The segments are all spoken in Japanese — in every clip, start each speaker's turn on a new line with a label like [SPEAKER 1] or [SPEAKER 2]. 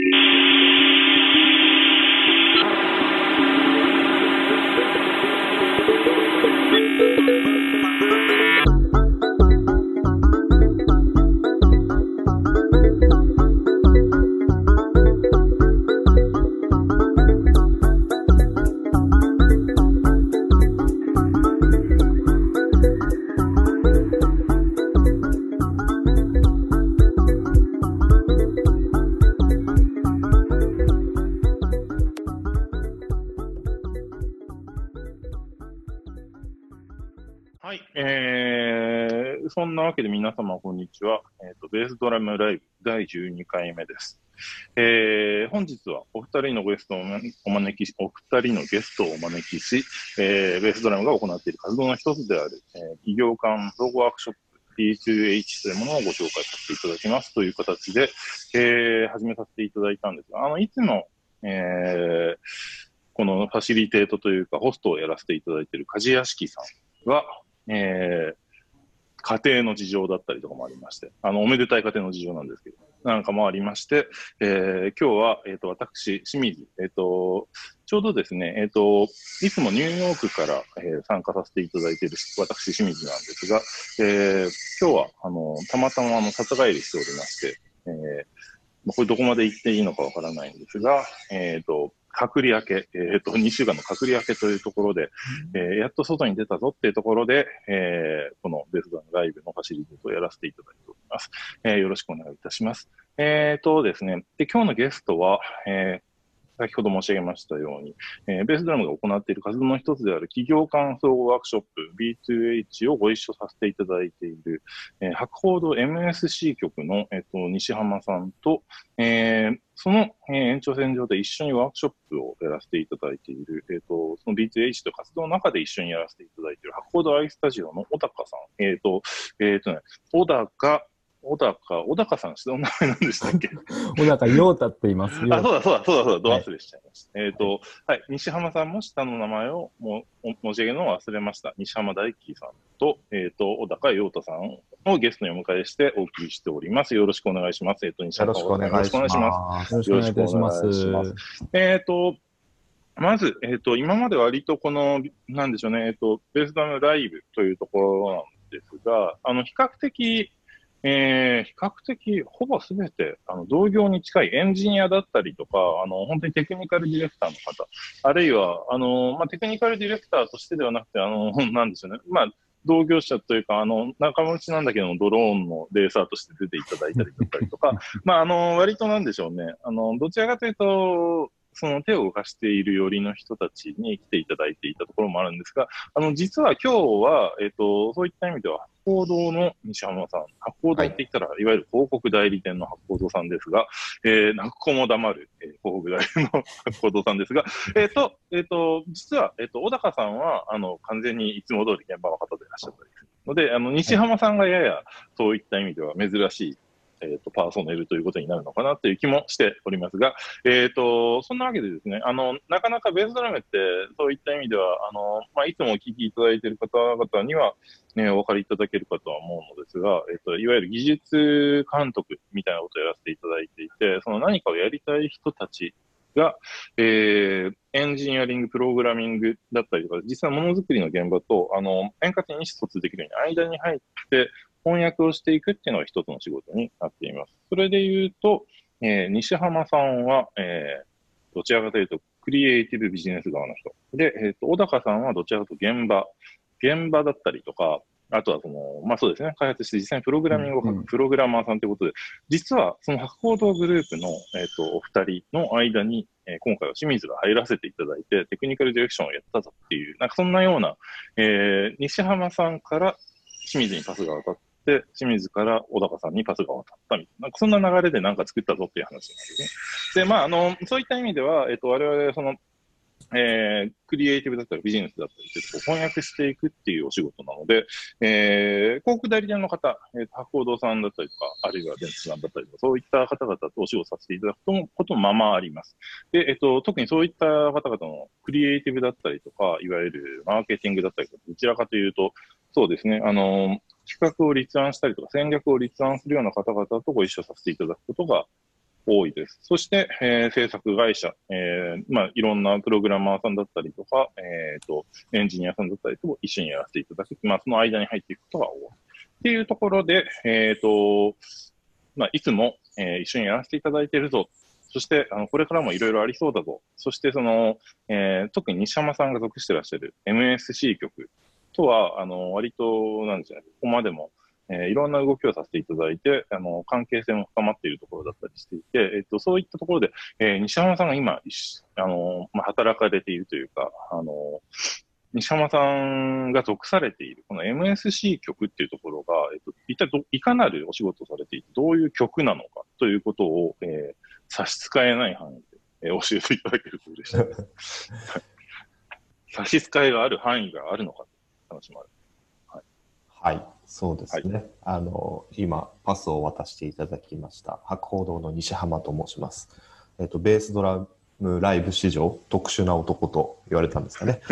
[SPEAKER 1] Thank you. わけで皆様こんにちは。えっ、と、ベースドラムライブ第12回目です。えー、本日はお二人のゲストをお招きし、お二人のゲストをお招きし、えー、ベースドラムが行っている活動の一つである、えー、企業間ロゴワークショップ D2H というものをご紹介させていただきますという形で、えー、始めさせていただいたんですが、あの、いつも、えー、このファシリテートというか、ホストをやらせていただいている梶屋敷さんは、えー、家庭の事情だったりとかもありまして、あの、おめでたい家庭の事情なんですけど、なんかもありまして、えー、今日は、えっ、ー、と、私、清水、えっ、ー、と、ちょうどですね、えっ、と、いつもニューヨークから、え参加させていただいている私、清水なんですが、え今日は、あの、たまたま、あの、里帰りしておりまして、えこれどこまで行っていいのかわからないんですが、えっ、と、隔離明け、えっ、ー、と、2週間の隔離明けというところで、えー、やっと外に出たぞっていうところで、えー、このベースドラムライブのファシリティをやらせていただいております。えー、よろしくお願いいたします。えっ、ー、とですね、で、今日のゲストは、えー、先ほど申し上げましたように、えー、ベースドラムが行っている活動の一つである企業間総合ワークショップ B2H をご一緒させていただいている、えー、博報堂 MSC 局の、えーと、西浜さんと、えー、その、えー、延長線上で一緒にワークショップをやらせていただいている、え、ー、と、その B2H という活動の中で一緒にやらせていただいている博報堂アイスタジオの小高さん、えっ、ー、と、えっ、とね、小高小高、小高さん、下の名前なんでしたっけ？
[SPEAKER 2] 小高陽太って言います。
[SPEAKER 1] あ、そうだ、そうだ、そうだ、そうだ、ど忘れしちゃいました。はい、えっ、ー、と、はい、西浜さんも下の名前をも申し上げるのを忘れました。西浜大輝さんと、えっ、ー、と、小高陽太さんをゲストにお迎えしてお送りしております。よろしくお願いします。えっ、ー、と、西浜さん、よろしくお願いします。
[SPEAKER 2] よろしくお願いします。
[SPEAKER 1] えっ、と、まず、えっ、と、今まで割とこの、なんでしょうね、えっ、と、ベースダムライブというところなんですが、あの、比較的、えー、比較的、ほぼすべて、あの、同業に近いエンジニアだったりとか、あの、本当にテクニカルディレクターの方、あるいは、あの、まあ、テクニカルディレクターとしてではなくて、あの、なんですよね。まあ、同業者というか、あの、仲間内なんだけども、ドローンのレーサーとして出ていただいたりだったりとか、まあ、あの、割となんでしょうね。あの、どちらかというと、その手を動かしているよりの人たちに来ていただいていたところもあるんですが、あの、実は今日は、えっ、ー、と、そういった意味では、発行堂の西浜さん、発行堂って言ったら、はい、いわゆる広告代理店の発行堂さんですが、えー、泣く子も黙る、えー、広告代理店の 発行堂さんですが、えっ、ー、と、えっ、ー、と、実は、えっ、と、小高さんは、あの、完全にいつも通り現場の方でいらっしゃったりするので、あの、西浜さんがやや、そういった意味では珍しい、えっ、ー、と、パーソネルということになるのかなという気もしておりますが、えっ、ー、と、そんなわけでですね、あの、なかなかベースドラムって、そういった意味では、あの、まあ、いつもお聞きいただいている方々には、ね、お分かりいただけるかとは思うのですが、えっ、ー、と、いわゆる技術監督みたいなことをやらせていただいていて、その何かをやりたい人たちが、えー、エンジニアリング、プログラミングだったりとか、実際ものづくりの現場と、あの、円滑に意思疎通できるように間に入って、翻訳をしていくっていうのが一つの仕事になっています。それで言うと、えー、西浜さんは、えー、どちらかというと、クリエイティブビジネス側の人。で、えっ、ー、と、小高さんはどちらかというと現場、現場だったりとか、あとはその、まあそうですね、開発して実際にプログラミングを書くプログラマーさんということで、実はその博報堂グループの、えっ、ー、と、お二人の間に、えー、今回は清水が入らせていただいて、テクニカルディレクションをやったぞっていう、なんかそんなような、えー、西浜さんから清水にパスが渡って、清水から小高さんにパスが渡ったみたいな、そんな流れでなんか作ったぞっていう話なんですね。で、まあ、あの、そういった意味では、えっ、と、我々、その、えー、クリエイティブだったりビジネスだったりって翻訳していくっていうお仕事なので、えー、広告代理店の方、えー、博報堂さんだったりとか、あるいは電通さんだったりとか、そういった方々とお仕事させていただくこともままあります。で、えっ、と、特にそういった方々のクリエイティブだったりとか、いわゆるマーケティングだったりとか、どちらかというと、そうですね、あの、企画を立案したりとか、戦略を立案するような方々とご一緒させていただくことが多いです。そして、えー、制作会社、えー、まあ、いろんなプログラマーさんだったりとか、えっ、ー、と、エンジニアさんだったりと一緒にやらせていただく。まあ、その間に入っていくことが多い。っていうところで、えっ、と、まあ、いつも、え、一緒にやらせていただいているぞ。そして、あの、これからもいろいろありそうだぞ。そして、その、え、特に西山さんが属してらっしゃる MSC 局とは、あの、割と、なんですね、ここまでも、えー、いろんな動きをさせていただいて、あの、関係性も深まっているところだったりしていて、えっと、そういったところで、えー、西浜さんが今、あの、まあ、働かれているというか、あの、西浜さんが属されている、この MSC 局っていうところが、えっと、一体ど、いかなるお仕事をされていて、どういう局なのかということを、えー、差し支えない範囲で、えー、教えていただけると嬉しいです。差し支えがある範囲があるのかと話もある。
[SPEAKER 3] はい。はいそうですね。はい、あの、今、パスを渡していただきました、博報堂の西浜と申します。えっと、ベースドラムライブ史上、特殊な男と言われたんですかね。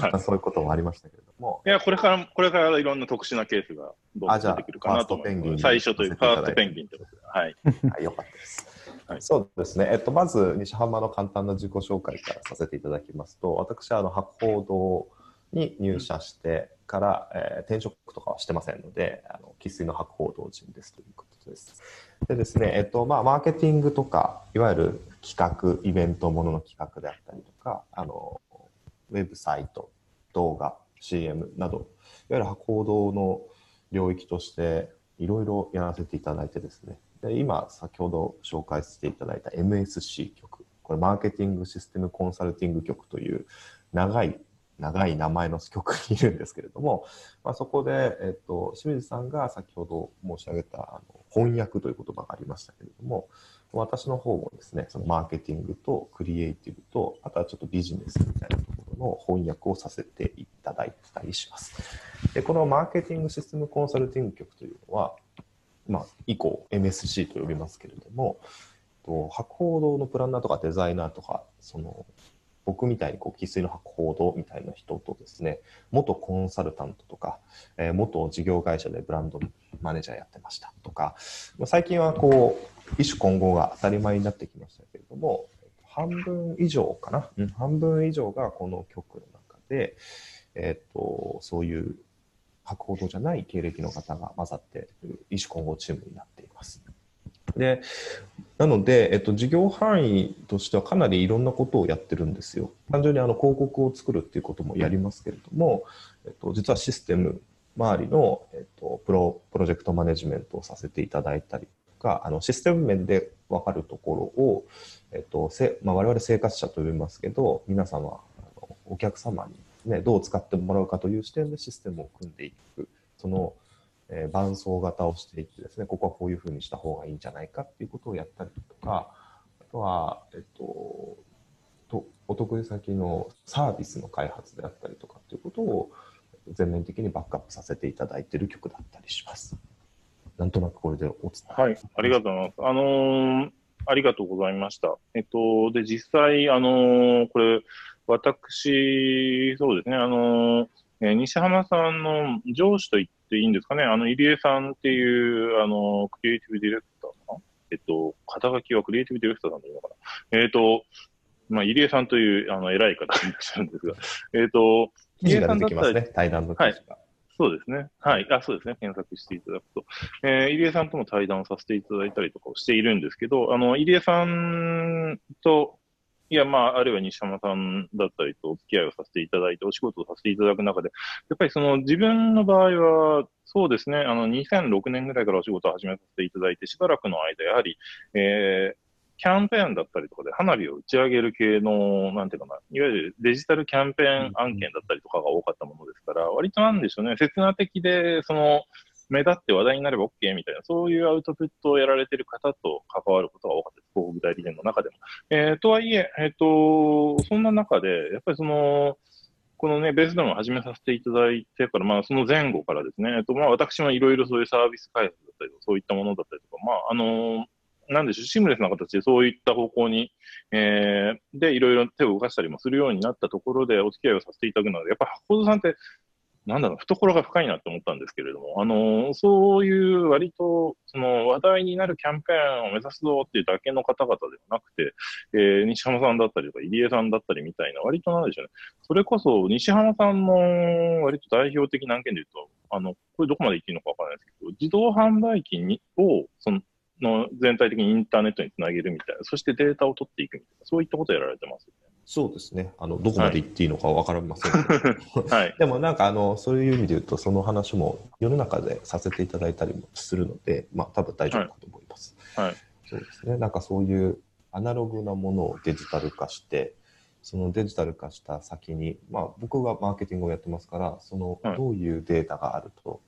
[SPEAKER 3] はい、そういうこともありましたけれども。
[SPEAKER 1] いや、これから、これからいろんな特殊なケースがどんどん出てくるかなと思います。最初というファーストペンギンということで。はい。
[SPEAKER 3] はい、よかったです。はい、そうですね、えっと、まず西浜の簡単な自己紹介からさせていただきますと、私はあの博報堂に入社してから、えー、転職とかはしてませんので、生粋の博報同人ですということです。でですね、えっとまあ、マーケティングとか、いわゆる企画、イベントものの企画であったりとか、あのウェブサイト、動画、CM など、いわゆる博報堂の領域としていろいろやらせていただいてですね、で今、先ほど紹介していただいた MSC 局、これマーケティングシステムコンサルティング局という長い長い名前の曲にいるんですけれども、まあ、そこで、えっと、清水さんが先ほど申し上げたあの翻訳という言葉がありましたけれども、私の方もですね、そのマーケティングとクリエイティブと、あとはちょっとビジネスみたいなところの翻訳をさせていただいたりします。でこのマーケティングシステムコンサルティング局というのは、まあ、以降 MSC と呼びますけれども、博報堂のプランナーとかデザイナーとか、その僕みたいにこう生粋の報道みたいな人とですね元コンサルタントとか、えー、元事業会社でブランドマネージャーやってましたとか最近はこう異種混合が当たり前になってきましたけれども半分以上かな、うん、半分以上がこの局の中で、えーと、そういう博報堂じゃない経歴の方が混ざっている異種混合チームになっています。でなので、えっと、事業範囲としてはかなりいろんなことをやってるんですよ。単純にあの広告を作るっていうこともやりますけれども、えっと、実はシステム周りの、えっと、プロプロジェクトマネジメントをさせていただいたりとか、あのシステム面で分かるところを、えっとせまあ、我々生活者と呼びますけど、皆様、あのお客様に、ね、どう使ってもらうかという視点でシステムを組んでいく、そのえー、伴奏型をしていってですね、ここはこういうふうにした方がいいんじゃないかっていうことをやったりとか、あとは、えっと、とお得意先のサービスの開発であったりとかっていうことを全面的にバックアップさせていただいている曲だったりします。なんとなくこれでお伝
[SPEAKER 1] えはい、ありがとうございます。あのー、ありがとうございました。えっと、で、実際、あのー、これ、私、そうですね、あのー、え西浜さんの上司と言っていいんですかね、あの、入江さんっていう、あの、クリエイティブディレクターかな？えっと、肩書きはクリエイティブディレクターさんでいいのかな？えっと、まあ、入江さんという、あの、偉い方がいらっしゃるんですが、えっと、
[SPEAKER 3] 入江さんだったら、ね、対談の記事が。
[SPEAKER 1] はいそうですね。はい。あ、そうですね。検索していただくと。えー、入江さんとも対談させていただいたりとかをしているんですけど、あの、入江さんといや、まあ、あるいは西山さんだったりとお付き合いをさせていただいて、お仕事をさせていただく中で、やっぱりその自分の場合は、そうですね、あの、2006年ぐらいからお仕事を始めさせていただいて、しばらくの間、やはり、えー、キャンペーンだったりとかで花火を打ち上げる系の、なんていうかな、いわゆるデジタルキャンペーン案件だったりとかが多かったものですから、割となんでしょうね、刹那的で、その、目立って話題になれば OK みたいな、そういうアウトプットをやられている方と関わることが多かったです。広告代理店の中でも。えー、とはいえ、えっ、ー、と、そんな中で、やっぱりその、このね、ベースドラムを始めさせていただいてから、まあ、その前後からですね、えっと、まあ、私もいろいろそういうサービス開発だったりとか、そういったものだったりとか、まあ、あのなんでしょう、シームレスな形でそういった方向に、えー、で、いろいろ手を動かしたりもするようになったところでお付き合いをさせていただくので、やっぱ、箱戸さんって、なんだろう、懐が深いなって思ったんですけれども、あの、そういう割と、その話題になるキャンペーンを目指すぞっていうだけの方々ではなくて、えー、西浜さんだったりとか、入江さんだったりみたいな、割となんでしょうね。それこそ、西浜さんの割と代表的な案件で言うと、あの、これどこまで言っていいのかわからないですけど、自動販売機にを、その、の全体的にインターネットにつなげるみたいな、そしてデータを取っていくみたいな、そういったことをやられてますよね。
[SPEAKER 3] そうですね。あの、どこまで行っていいのか分かりませんけど、
[SPEAKER 1] はい。
[SPEAKER 3] でもなんかあの、そういう意味で言うと、その話も世の中でさせていただいたりもするので、まあ多分大丈夫かと思います。
[SPEAKER 1] はい。はい、
[SPEAKER 3] そうですね。なんかそういうアナログなものをデジタル化して、そのデジタル化した先に、まあ僕がマーケティングをやってますから、そのどういうデータがあると、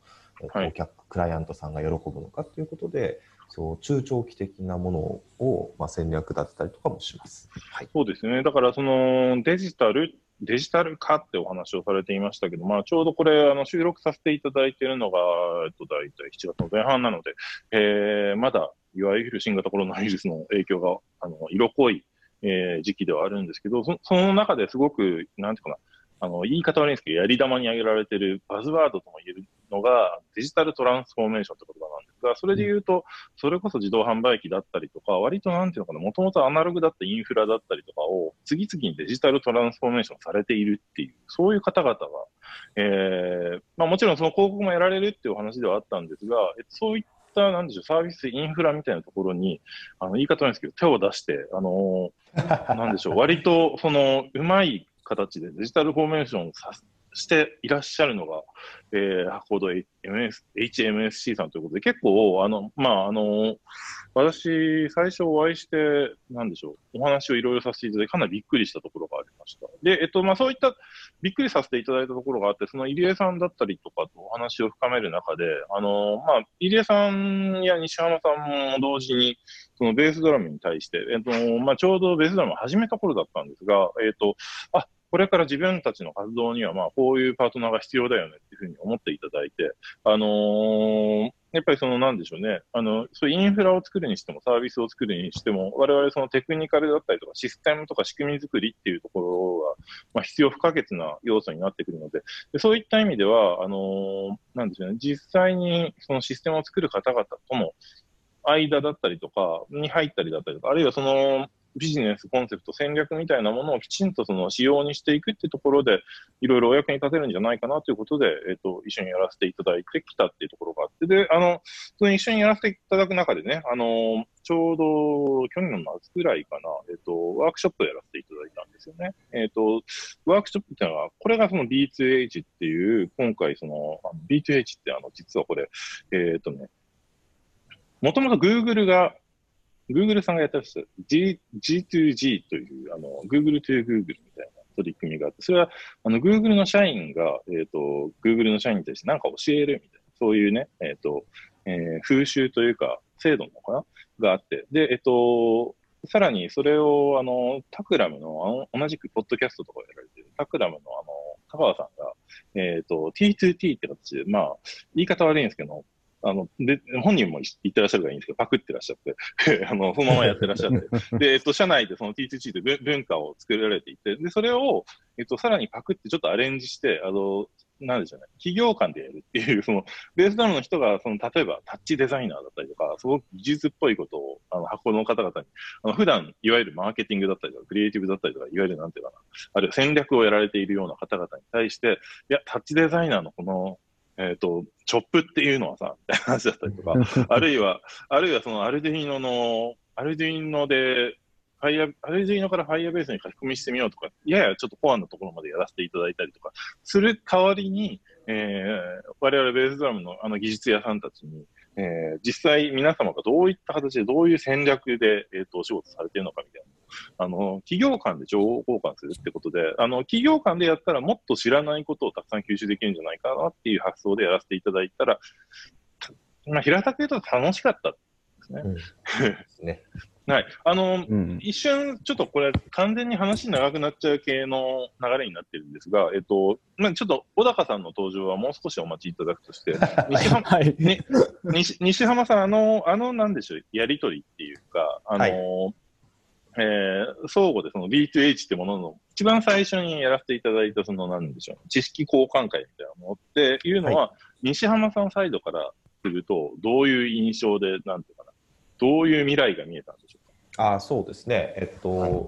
[SPEAKER 3] はい、お客、クライアントさんが喜ぶのかということで、そう中長期的なものを、まあ、戦略だったりとかもします。
[SPEAKER 1] はい、そうですね。だからそのデジタルデジタル化ってお話をされていましたけど、まあ、ちょうどこれ、あの収録させていただいているのが、えっと、大体7月の前半なので、えー、まだ、いわゆる新型コロナウイルスの影響が、あの、色濃い、えー、時期ではあるんですけど、そその中ですごく、なんていうかな、あの、言い方悪いんですけど、やり玉に挙げられているバズワードとも言えるのが、デジタルトランスフォーメーションって言葉なんですが、それで言うと、それこそ自動販売機だったりとか、割となんていうのかな、もともとアナログだったインフラだったりとかを、次々にデジタルトランスフォーメーションされているっていう、そういう方々が、えー、まあもちろんその広告もやられるっていうお話ではあったんですが、そういったなんでしょう、サービスインフラみたいなところに、あの、言い方なんですけど、手を出して、あのー、なんでしょう、割と、その、うまい形でデジタルフォーメーションをさしていらっしゃるのが、えー、箱戸 MS HMSC さんということで、結構、あの、まあ、あの、私、最初お会いして、なんでしょう、お話をいろいろさせていただいて、かなりびっくりしたところがありました。で、えっと、まあ、そういった、びっくりさせていただいたところがあって、その入江さんだったりとかとお話を深める中で、あの、まあ、入江さんや西浜さんも同時に、そのベースドラムに対して、えっと、まあ、ちょうどベースドラム始めた頃だったんですが、えっと、あ、これから自分たちの活動には、まあ、こういうパートナーが必要だよねっていうふうに思っていただいて、あのー、やっぱりその、なんでしょうね、あの、そういうインフラを作るにしても、サービスを作るにしても、我々そのテクニカルだったりとか、システムとか仕組み作りっていうところが、まあ、必要不可欠な要素になってくるので、でそういった意味では、あのー、なんでしょうね、実際にそのシステムを作る方々とも、間だったりとかに入ったりだったりとか、あるいはそのビジネス、コンセプト、戦略みたいなものをきちんとその仕様にしていくっていうところで、いろいろお役に立てるんじゃないかなということで、えっ、と、一緒にやらせていただいてきたっていうところがあって、で、あの、その一緒にやらせていただく中でね、あの、ちょうど去年の夏くらいかな、えっ、と、ワークショップをやらせていただいたんですよね。えっ、と、ワークショップっていうのは、これがその B2H っていう、今回その、B2H ってあの、実はこれ、えっ、とね、もともと Google が Google さんがやったやつ、G、G2G という、あの、Google to Google みたいな取り組みがあって、それは、あの、Google の社員が、えっ、ー、と、Google の社員に対して何か教えるみたいな、そういうね、えっ、ー、と、えー、風習というか、制度のかな？があって、で、えっ、と、さらにそれを、あの、タクラムの、あの、同じくポッドキャストとかやられてる、タクラムの、あの、香川さんが、えっ、と、T2T って形で、まあ、言い方悪いんですけど、あの、で、本人も言ってらっしゃるからいいんですけど、パクってらっしゃって あの、そのままやってらっしゃって、で、えっと、社内でその T2C で文化を作られていて、で、それを、えっと、さらにパクってちょっとアレンジして、あの、なんでしょうね、企業間でやるっていう、その、ベースダウンの人が、その、例えば、タッチデザイナーだったりとか、すごく技術っぽいことを、あの、箱の方々に、あの、普段、いわゆるマーケティングだったりとか、クリエイティブだったりとか、いわゆるなんていうかな、あるいは戦略をやられているような方々に対して、いや、タッチデザイナーのこの、えっ、ー、と、チョップっていうのはさ、みたいな話だったりとか、あるいは、あるいはそのアルディーノの、アルディーノで、ファイア、アルディーノからファイアベースに書き込みしてみようとか、ややちょっとコアなところまでやらせていただいたりとか、する代わりに、えー、我々ベースドラムのあの技術屋さんたちに、えー、実際皆様がどういった形でどういう戦略で、えっ、ー、と、お仕事されているのかみたいなあの、企業間で情報交換するってことで、あの、企業間でやったらもっと知らないことをたくさん吸収できるんじゃないかなっていう発想でやらせていただいたら、まあ、平たく言うと楽しかったですね。うん、ね。はい。あの、うん、一瞬、ちょっとこれ、完全に話長くなっちゃう系の流れになってるんですが、えっと、まあ、ちょっと、小高さんの登場はもう少しお待ちいただくとして、西浜、はい。ね、西西浜さん、あの、あの、なんでしょう、やりとりっていうか、あの、はいえー、相互でその B2H ってものの一番最初にやらせていただいた、その、なんでしょう、知識交換会みたいなものっていうのは、はい、西浜さんサイドからすると、どういう印象で、なんていうかな、どういう未来が見えたんでしょう
[SPEAKER 3] か？あそうですね。えっと、はい、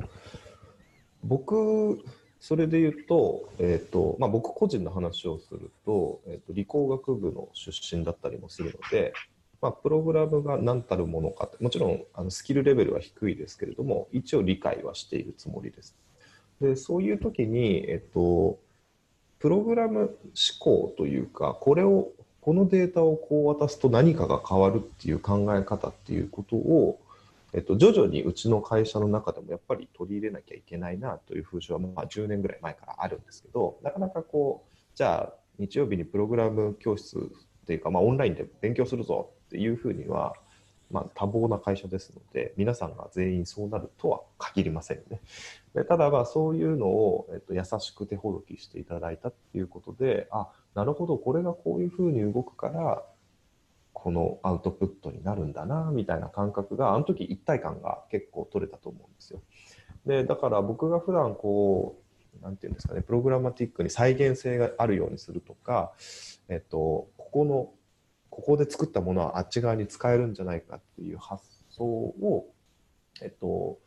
[SPEAKER 3] 僕、それで言うと、えっ、ー、と、まあ、僕個人の話をすると、えっ、ー、と、理工学部の出身だったりもするので、まあ、プログラムが何たるものかってもちろんあのスキルレベルは低いですけれども、一応理解はしているつもりです。で、そういう時に、えっ、と、プログラム思考というか、これを、このデータをこう渡すと何かが変わるっていう考え方っていうことを、えっと、徐々にうちの会社の中でもやっぱり取り入れなきゃいけないなという風習は、まあ、10年ぐらい前からあるんですけど、なかなかこう、じゃあ、日曜日にプログラム教室っていうか、まあ、オンラインで勉強するぞっていうふうには、まあ、多忙な会社ですので、皆さんが全員そうなるとは限りませんね。でただ、まあ、そういうのを、えっと、優しく手ほどきしていただいたっていうことで、あ、なるほど、これがこういうふうに動くから、このアウトプットになるんだなみたいな感覚があの時一体感が結構取れたと思うんですよ。でだから僕が普段こう何て言うんですかねプログラマティックに再現性があるようにするとか、えっと、ここのここで作ったものはあっち側に使えるんじゃないかっていう発想を、えっと、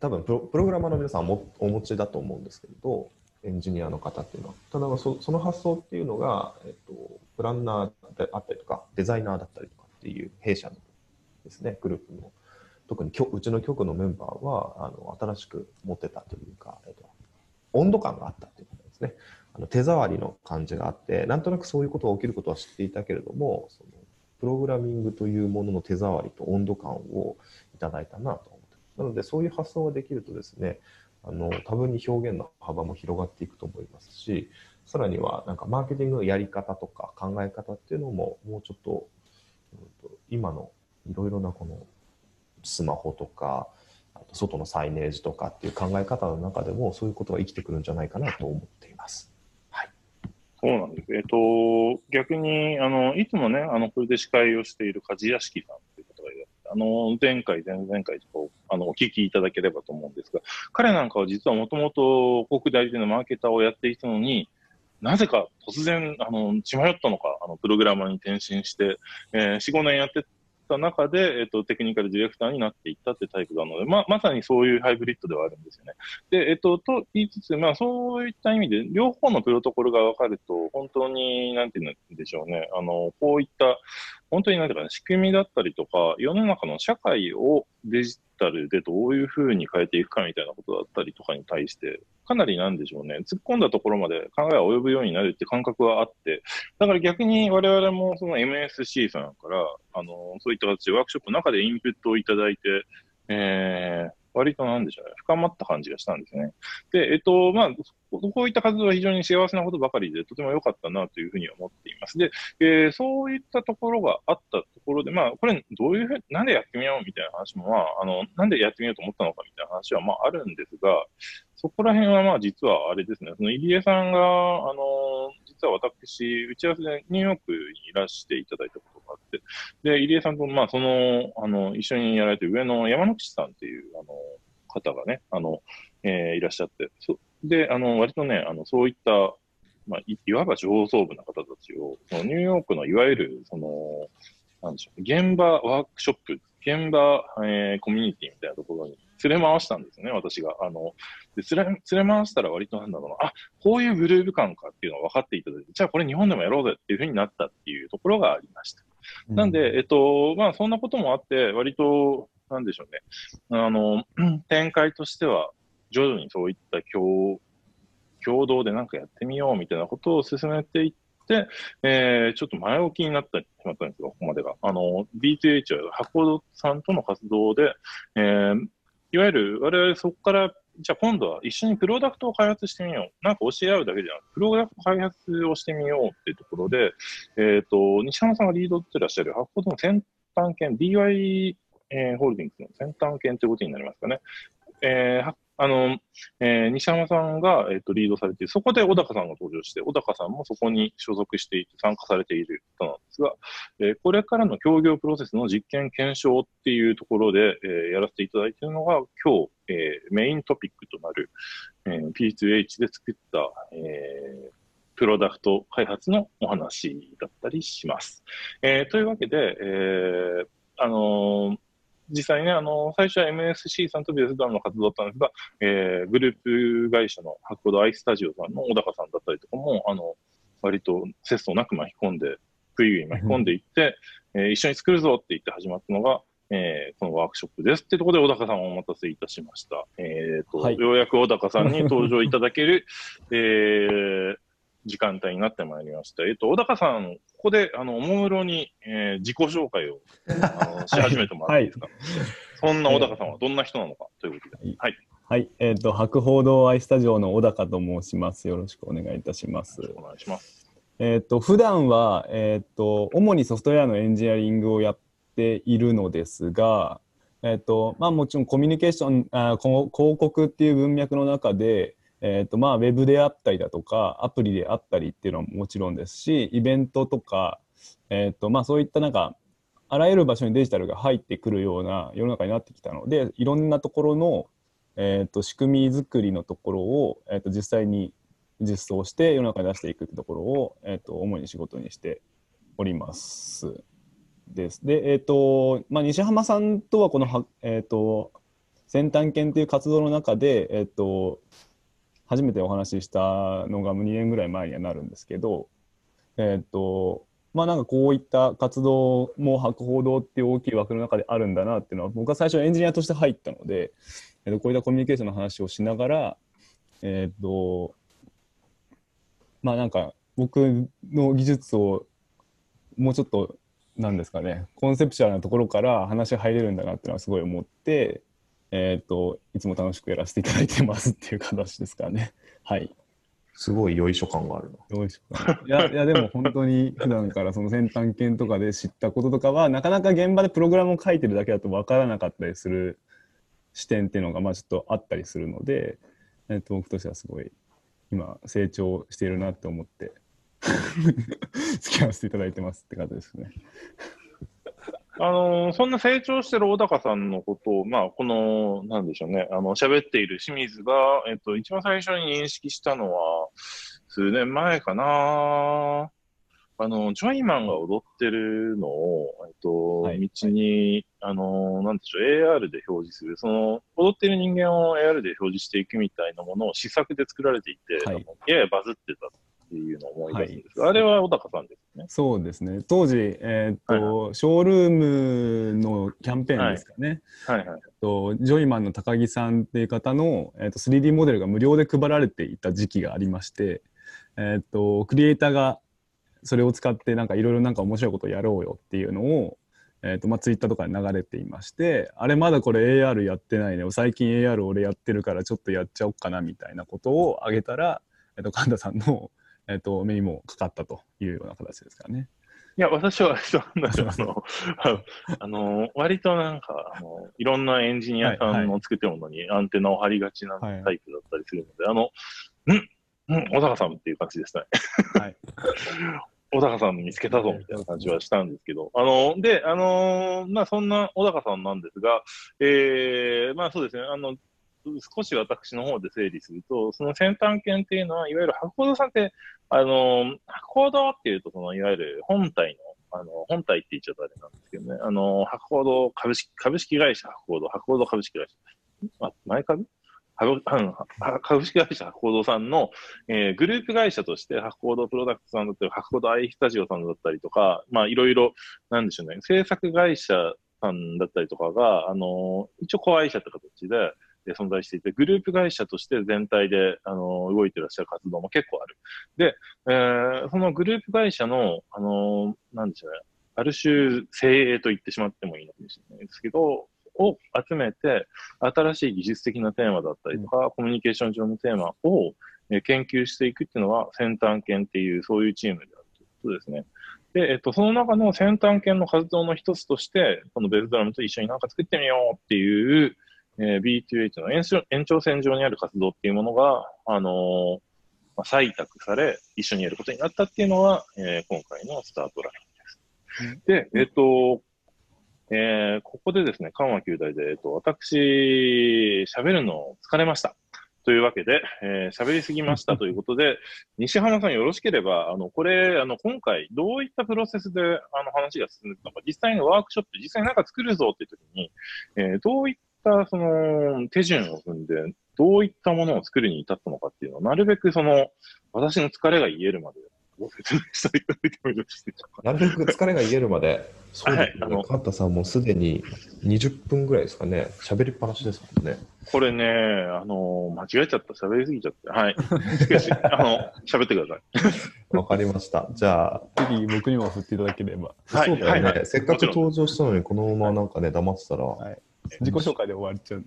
[SPEAKER 3] 多分プログラマーの皆さんもお持ちだと思うんですけれどエンジニアの方っていうのは。ただそその発想っていうのが、えっと、プランナーであったりとかデザイナーだったりとかっていう弊社のですね。グループの。特にうちの局のメンバーはあの新しく持ってたというか、えっと、温度感があったっていうことですね。あの手触りの感じがあってなんとなくそういうことが起きることは知っていたけれどもそのプログラミングというものの手触りと温度感をいただいたなと思ってなのでそういう発想ができるとですねあの多分に表現の幅も広がっていくと思いますしさらにはなんかマーケティングのやり方とか考え方っていうのももうちょっと,、今のいろいろなこのスマホとかあと外のサイネージとかっていう考え方の中でもそういうことが生きてくるんじゃないかなと思っています。
[SPEAKER 1] そうなんです。えっと、逆に、あの、いつもね、あの、これで司会をしている梶屋敷さんという方がいらっしゃあの、前回、前々回と、あの、お聞きいただければと思うんですが、彼なんかは実はもともと航空代理店のマーケターをやっていたのに、なぜか突然、あの、血迷ったのか、あの、プログラマーに転身して、えー、4、5年やってた中で、えっ、と、テクニカルディレクターになっていったってタイプなので、ま、まさにそういうハイブリッドではあるんですよね。で、えっ、と、と言いつつ、まあ、そういった意味で、両方のプロトコルが分かると、本当に、なんていうんでしょうね、あの、こういった、本当になんていうかね、仕組みだったりとか、世の中の社会をデジタルでどういうふうに変えていくかみたいなことだったりとかに対して、かなりなんでしょうね、突っ込んだところまで考えは及ぶようになるって感覚はあって、だから逆に我々もその MSC さんから、あの、そういった形でワークショップの中でインプットをいただいて、えー、割となんでしょうね、深まった感じがしたんですね。で、えっと、まあ、こういった活動は非常に幸せなことばかりで、とても良かったなというふうに思っています。で、えー、そういったところがあったところで、まあ、これ、どういうふうに、なんでやってみようみたいな話も、まあ、あの、なんでやってみようと思ったのかみたいな話は、まあ、あるんですが、そこら辺は、まあ、実はあれですね、その入江さんが、あの、実は私、打ち合わせでニューヨークにいらしていただいたことがあって、で、入江さんと、まあ、その、あの、一緒にやられて上の山口さんっていう、あの、方がね、あの、えー、いらっしゃって、そで、あの、割とね、あの、そういった、まあ、いいわば上層部の方たちを、そのニューヨークのいわゆる、その、なんでしょう、現場ワークショップ、現場、えー、コミュニティみたいなところに連れ回したんですね、私が。あの、で連れ、連れ回したら割となんだろうな、あ、こういうグルーヴ感かっていうのが分かっていただいて、じゃあこれ日本でもやろうぜっていうふうになったっていうところがありました。なんで、えっと、まあそんなこともあって、割となんでしょうね。あの、展開としては、徐々にそういった共、共同でなんかやってみようみたいなことを進めていって、えー、ちょっと前置きになってしまったんですよ、ここまでが。あの、B2H は箱さんとの活動で、えー、いわゆる我々そこからじゃあ今度は一緒にプロダクトを開発してみよう。なんか教え合うだけじゃなくて、プロダクト開発をしてみようっていうところで、えっ、ー、と、西山さんがリードってらっしゃる発行の先端研 DY えー、ホールディングスの先端研ということになりますかね。えー、あの、えー、西山さんが、えっ、ー、と、リードされて、そこで小高さんが登場して、小高さんもそこに所属していて参加されている方なんですが、えー、これからの協業プロセスの実験検証っていうところで、えー、やらせていただいているのが、今日、えー、メイントピックとなる、えー、P2H で作った、えー、プロダクト開発のお話だったりします。えー、というわけで、えー、あのー実際ね、あの、最初は MSC さんとベースドラムの活動だったんですが、えー、グループ会社の博報アイスタジオさんの小高さんだったりとかも、あの、割と節操なく巻き込んで、クイグに巻き込んでいって、うん、えー、一緒に作るぞって言って始まったのが、えー、このワークショップですってところで小高さんをお待たせいたしました。えっ、ー、と、はい、ようやく小高さんに登場いただける、えー、時間帯になってまいりました。えっ、と、小高さん、ここで、あの、おもむろに、えー、自己紹介をあの し始めてもらっていいですか、はい、そんな小高さんはどんな人なのかということで。はい。
[SPEAKER 2] はい。えっ、ー、と、博報堂アイスタジオの小高と申します。よろしくお願いいたします。
[SPEAKER 1] お願いします。
[SPEAKER 2] えっ、と、普段は、えっ、と、主にソフトウェアのエンジニアリングをやっているのですが、えっ、と、まあもちろんコミュニケーション、あ広告っていう文脈の中で、えーとまあ、ウェブであったりだとかアプリであったりっていうのはもちろんですしイベントとか、えーとまあ、そういったなんかあらゆる場所にデジタルが入ってくるような世の中になってきたのでいろんなところの、えーと、仕組み作りのところを、えーと、実際に実装して世の中に出していくってところを、えーと、主に仕事にしております。です。で、えっ、ー、と、まあ、西浜さんとはこのは、えっ、ー、と、先端研っていう活動の中で、えっ、ー、と、初めてお話ししたのが2年ぐらい前にはなるんですけど、えっ、と、まあなんかこういった活動も博報堂っていう大きい枠の中であるんだなっていうのは僕は最初エンジニアとして入ったので、えー、とこういったコミュニケーションの話をしながらえっ、ー、とまあなんか僕の技術をもうちょっとなんですかねコンセプチュアルなところから話入れるんだなっていうのはすごい思ってえっ、ー、と、いつも楽しくやらせていただいてますっていう形ですかね。はい。
[SPEAKER 3] すごいよいしょ感がある
[SPEAKER 2] な。よいしょ感。いや、いやでも本当に 普段からその先端研とかで知ったこととかは、なかなか現場でプログラムを書いてるだけだと分からなかったりする視点っていうのが、まあちょっとあったりするので、えっ、ー、と、僕としてはすごい今成長しているなって思って 付き合わせていただいてますって感じですね。
[SPEAKER 1] あのそんな成長してる小高さんのことを、まあ、この、なんでしょうね、あの、喋っている清水が、えっと、一番最初に認識したのは、数年前かな。あの、ジョイマンが踊ってるのを、えっと、はい、道に、あの、なんでしょう、AR で表示する、その、踊ってる人間を AR で表示していくみたいなものを試作で作られていて、はい、ややバズってたっていうのを思い出すんですが、はい、あれは小高さんですね。
[SPEAKER 2] そうですね。当時、えー、っと、はいはい、ショールームのキャンペーンですかね。はい、はい、はい、とジョイマンの高木さんっていう方の、えー、っと 3D モデルが無料で配られていた時期がありまして、えー、っとクリエイターがそれを使ってなんかいろいろなんか面白いことをやろうよっていうのをえーとまあ、ツイッターとかに流れていましてあれまだこれ AR やってないね最近 AR 俺やってるからちょっとやっちゃおっかなみたいなことをあげたら、えーと神田さんのえっ、ー、と、目にもかかったというような形ですかね。
[SPEAKER 1] いや、私はあの、あの、割となんか、あの、いろんなエンジニアさんの作ってるものにアンテナを張りがちなタイプだったりするので、はいはい、あの、んうん、小高さんっていう感じですね。はい。小高さん見つけたぞみたいな感じはしたんですけど、あの、で、あのまあ、そんな小高さんなんですが、ええー、まあそうですね、あの、少し私の方で整理すると、その先端犬っていうのは、いわゆる博報堂さんって、あの、博報堂っていうと、その、いわゆる本体の、あの、本体って言っちゃったあれなんですけどね、あの、博報堂株式、株式会社博報堂、博報堂株式会社、あ、前株？株式会社博報堂さんの、えー、グループ会社として博報堂プロダクトさんだったり、博報堂アイスタジオさんだったりとか、まあいろいろ、なんでしょうね、制作会社さんだったりとかが、あの、一応子会社って形で、存在していて、グループ会社として全体で、あの、動いてらっしゃる活動も結構ある。で、えー、そのグループ会社の、あの、なんでしょうね、ある種、精鋭と言ってしまってもいいのかもしれないですけど、を集めて、新しい技術的なテーマだったりとか、うん、コミュニケーション上のテーマを、え研究していくっていうのは、先端研っていう、そういうチームであるということですね。で、えっと、その中の先端研の活動の一つとして、このベルドラムと一緒になんか作ってみようっていう、ええー、B2H の延長延長線上にある活動っていうものが、あのーまあ、採択され、一緒にやることになったっていうのは、えー、今回のスタートラインです。で、えっ、と、えー、ここでですね、緩和球大で、えっ、と、私、喋るの疲れました。というわけで、えー、喋りすぎましたということで、西浜さんよろしければ、あの、これ、あの、今回、どういったプロセスで、あの、話が進んでたのか、実際のワークショップ、実際なんか作るぞっていう時に、えー、どういったその手順を踏んで、どういったものを作るに至ったのかっていうのを、なるべくその、私の疲れが癒えるまでご説明していただいてもよろしいでしょう
[SPEAKER 3] か。なるべく疲れが癒えるまで、そうですね。はい、カンタさんもすでに20分ぐらいですかね、喋りっぱなしですもんね。
[SPEAKER 1] これね、あの、間違えちゃった、喋りすぎちゃって。はい。しかし、あの、喋ってくださ
[SPEAKER 3] い。わかりました。じゃあ、
[SPEAKER 2] 次、僕にも振っていただければ。
[SPEAKER 3] はい、そうだよね、はいはい、せっかく登場したのに、このままなんかね、黙ってたら、はい、
[SPEAKER 2] 自己紹介で終わっちゃう。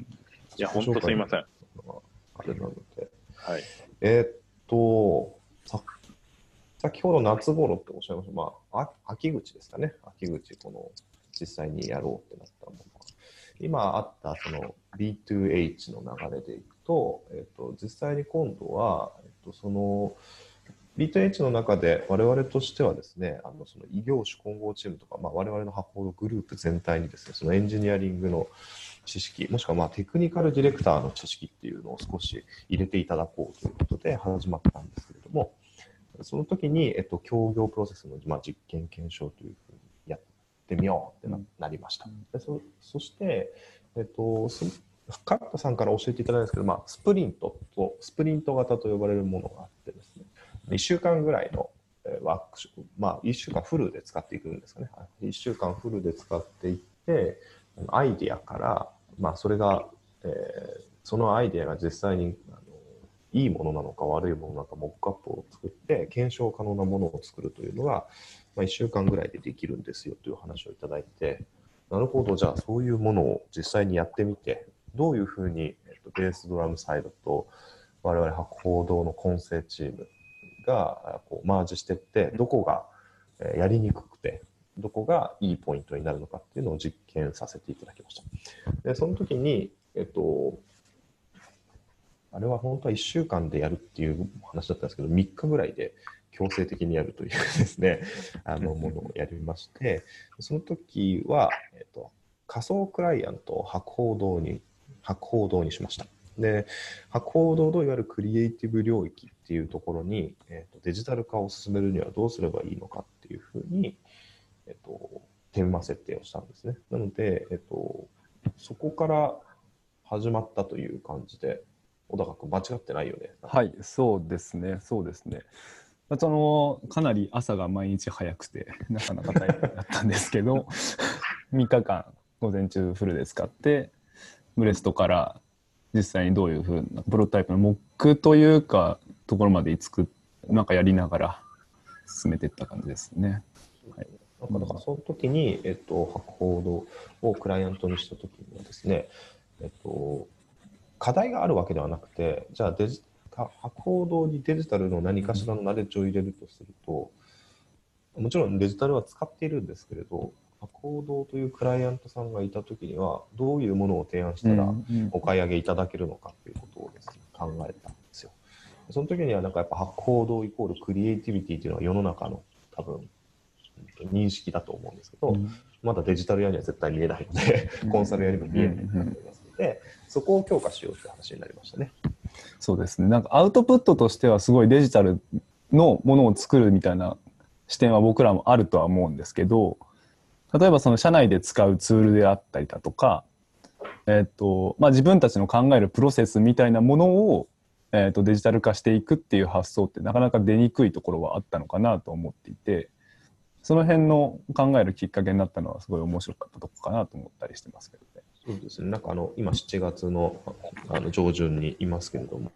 [SPEAKER 2] い
[SPEAKER 1] や、本当すいません。
[SPEAKER 3] あれなので。
[SPEAKER 1] はい。
[SPEAKER 3] えー、っと、さ先ほど夏頃っておっしゃいました、まあ、秋口ですかね。秋口、この、実際にやろうってなったものが。今あったその B2H の流れでいくと、えっと、実際に今度は、えっと、その B2H の中で我々としてはですね、あのその異業種混合チームとか、まあ、我々の発行のグループ全体にですね、そのエンジニアリングの知識、もしくはまあテクニカルディレクターの知識っていうのを少し入れていただこうということで始まったんですけれども、その時に、えっと、協業プロセスの、まあ、実験検証というふうにやってみようってな,、なりました。でそそして、えっと、カッタさんから教えていただいたんですけど、まあ、スプリントと、スプリント型と呼ばれるものがあってですね、1週間ぐらいのワークショップ、まあ、1週間フルで使っていくんですかね。1週間フルで使っていって、アイディアから、まあ、それが、えー、そのアイディアが実際にあのいいものなのか悪いものなのか、モックアップを作って、検証可能なものを作るというのが、まあ、1週間ぐらいでできるんですよという話をいただいて、なるほど、じゃあそういうものを実際にやってみて、どういうふうに、えっと、ベースドラムサイドと我々博報堂の混成チームがこうマージしていって、どこがやりにくくて、どこがいいポイントになるのかっていうのを実験させていただきました。でその時に、えっと、あれは本当は1週間でやるっていう話だったんですけど、3日ぐらいで強制的にやるというですね、あのものをやりまして、その時は、えっと、仮想クライアントを博報堂に、博報堂にしました。で、博報堂のいわゆるクリエイティブ領域っていうところに、えっと、デジタル化を進めるにはどうすればいいのかっていうふうに、えっと、テーマ設定をしたんですね。なので、えっと、そこから始まったという感じで、小高君間違ってないよね。
[SPEAKER 2] はいそうですねそうですね。そのかなり朝が毎日早くてなかなか大変だったんですけど 3日間午前中フルで使ってブレストから実際にどういうふうなプロタイプのモックというかところまで作っなんかやりながら進めていった感じですね。
[SPEAKER 3] はい、なんかだからその時に、えっと、博報堂をクライアントにした時にはですね、えっと、課題があるわけではなくて、じゃあデジ博報堂にデジタルの何かしらのナレッジを入れるとすると、もちろんデジタルは使っているんですけれど、博報堂というクライアントさんがいたときには、どういうものを提案したらお買い上げいただけるのかということをです、ね、考えたんですよ。その時にはなんかやっぱ博報堂イコールクリエイティビティというのは世の中の多分認識だと思うんですけど、うん、まだデジタル屋には絶対見えないので、コンサル屋にも見えないと思いますので、そこを強化しようという話になりましたね。
[SPEAKER 2] そうですね。なんかアウトプットとしてはすごいデジタルのものを作るみたいな視点は僕らもあるとは思うんですけど、例えばその社内で使うツールであったりだとか、えっとまあ、自分たちの考えるプロセスみたいなものを、えっとデジタル化していくっていう発想ってなかなか出にくいところはあったのかなと思っていてその辺の考えるきっかけになったのはすごい面白かったとこかなと思ったりしてますけどね。
[SPEAKER 3] そうですね。なんかあの今7月のあの上旬にいますけれども、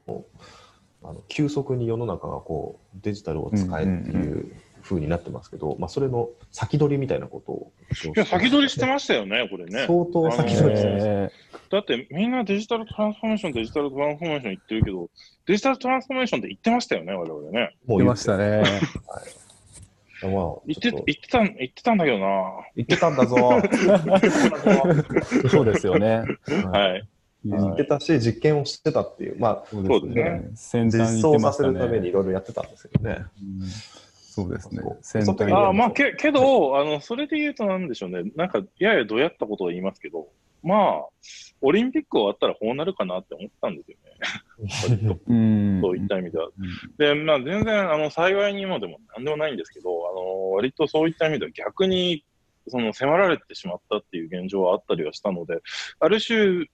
[SPEAKER 3] あの急速に世の中がこうデジタルを使えっていうふうになってますけど、まあそれの先取りみたいなことを、
[SPEAKER 1] いや先取りしてましたよね、これね。
[SPEAKER 3] 相当先取りしてま
[SPEAKER 1] した。だってみんなデジタルトランスフォーメーション、デジタルトランスフォーメーション言ってるけど、デジタルトランスフォーメーションって言ってましたよね、我々ね。
[SPEAKER 2] もう言ってましたね。はい
[SPEAKER 1] まあ、言って言ってた言ってたんだけどな。
[SPEAKER 3] 言ってたんだぞ。
[SPEAKER 2] そうですよね。
[SPEAKER 1] はい。
[SPEAKER 3] 言ってたし、実験をしてたっていう、まあ、
[SPEAKER 2] そう
[SPEAKER 1] ですね。
[SPEAKER 3] 実装させるためにい
[SPEAKER 2] ね。
[SPEAKER 3] ろいろやってたんですよね。
[SPEAKER 2] うんそうですね。
[SPEAKER 1] ああ、まあ、け、けど、あの、それで言うとなんでしょうね。なんか、ややどやったことを言いますけど、まあ、オリンピック終わったらこうなるかなって思ったんですよね。
[SPEAKER 2] うん。
[SPEAKER 1] そういった意味では。
[SPEAKER 2] うん。
[SPEAKER 1] で、まあ、全然、あの、幸いにもでもなんでもないんですけど、あの、割とそういった意味では逆に、その、迫られてしまったっていう現状はあったりはしたので、ある種、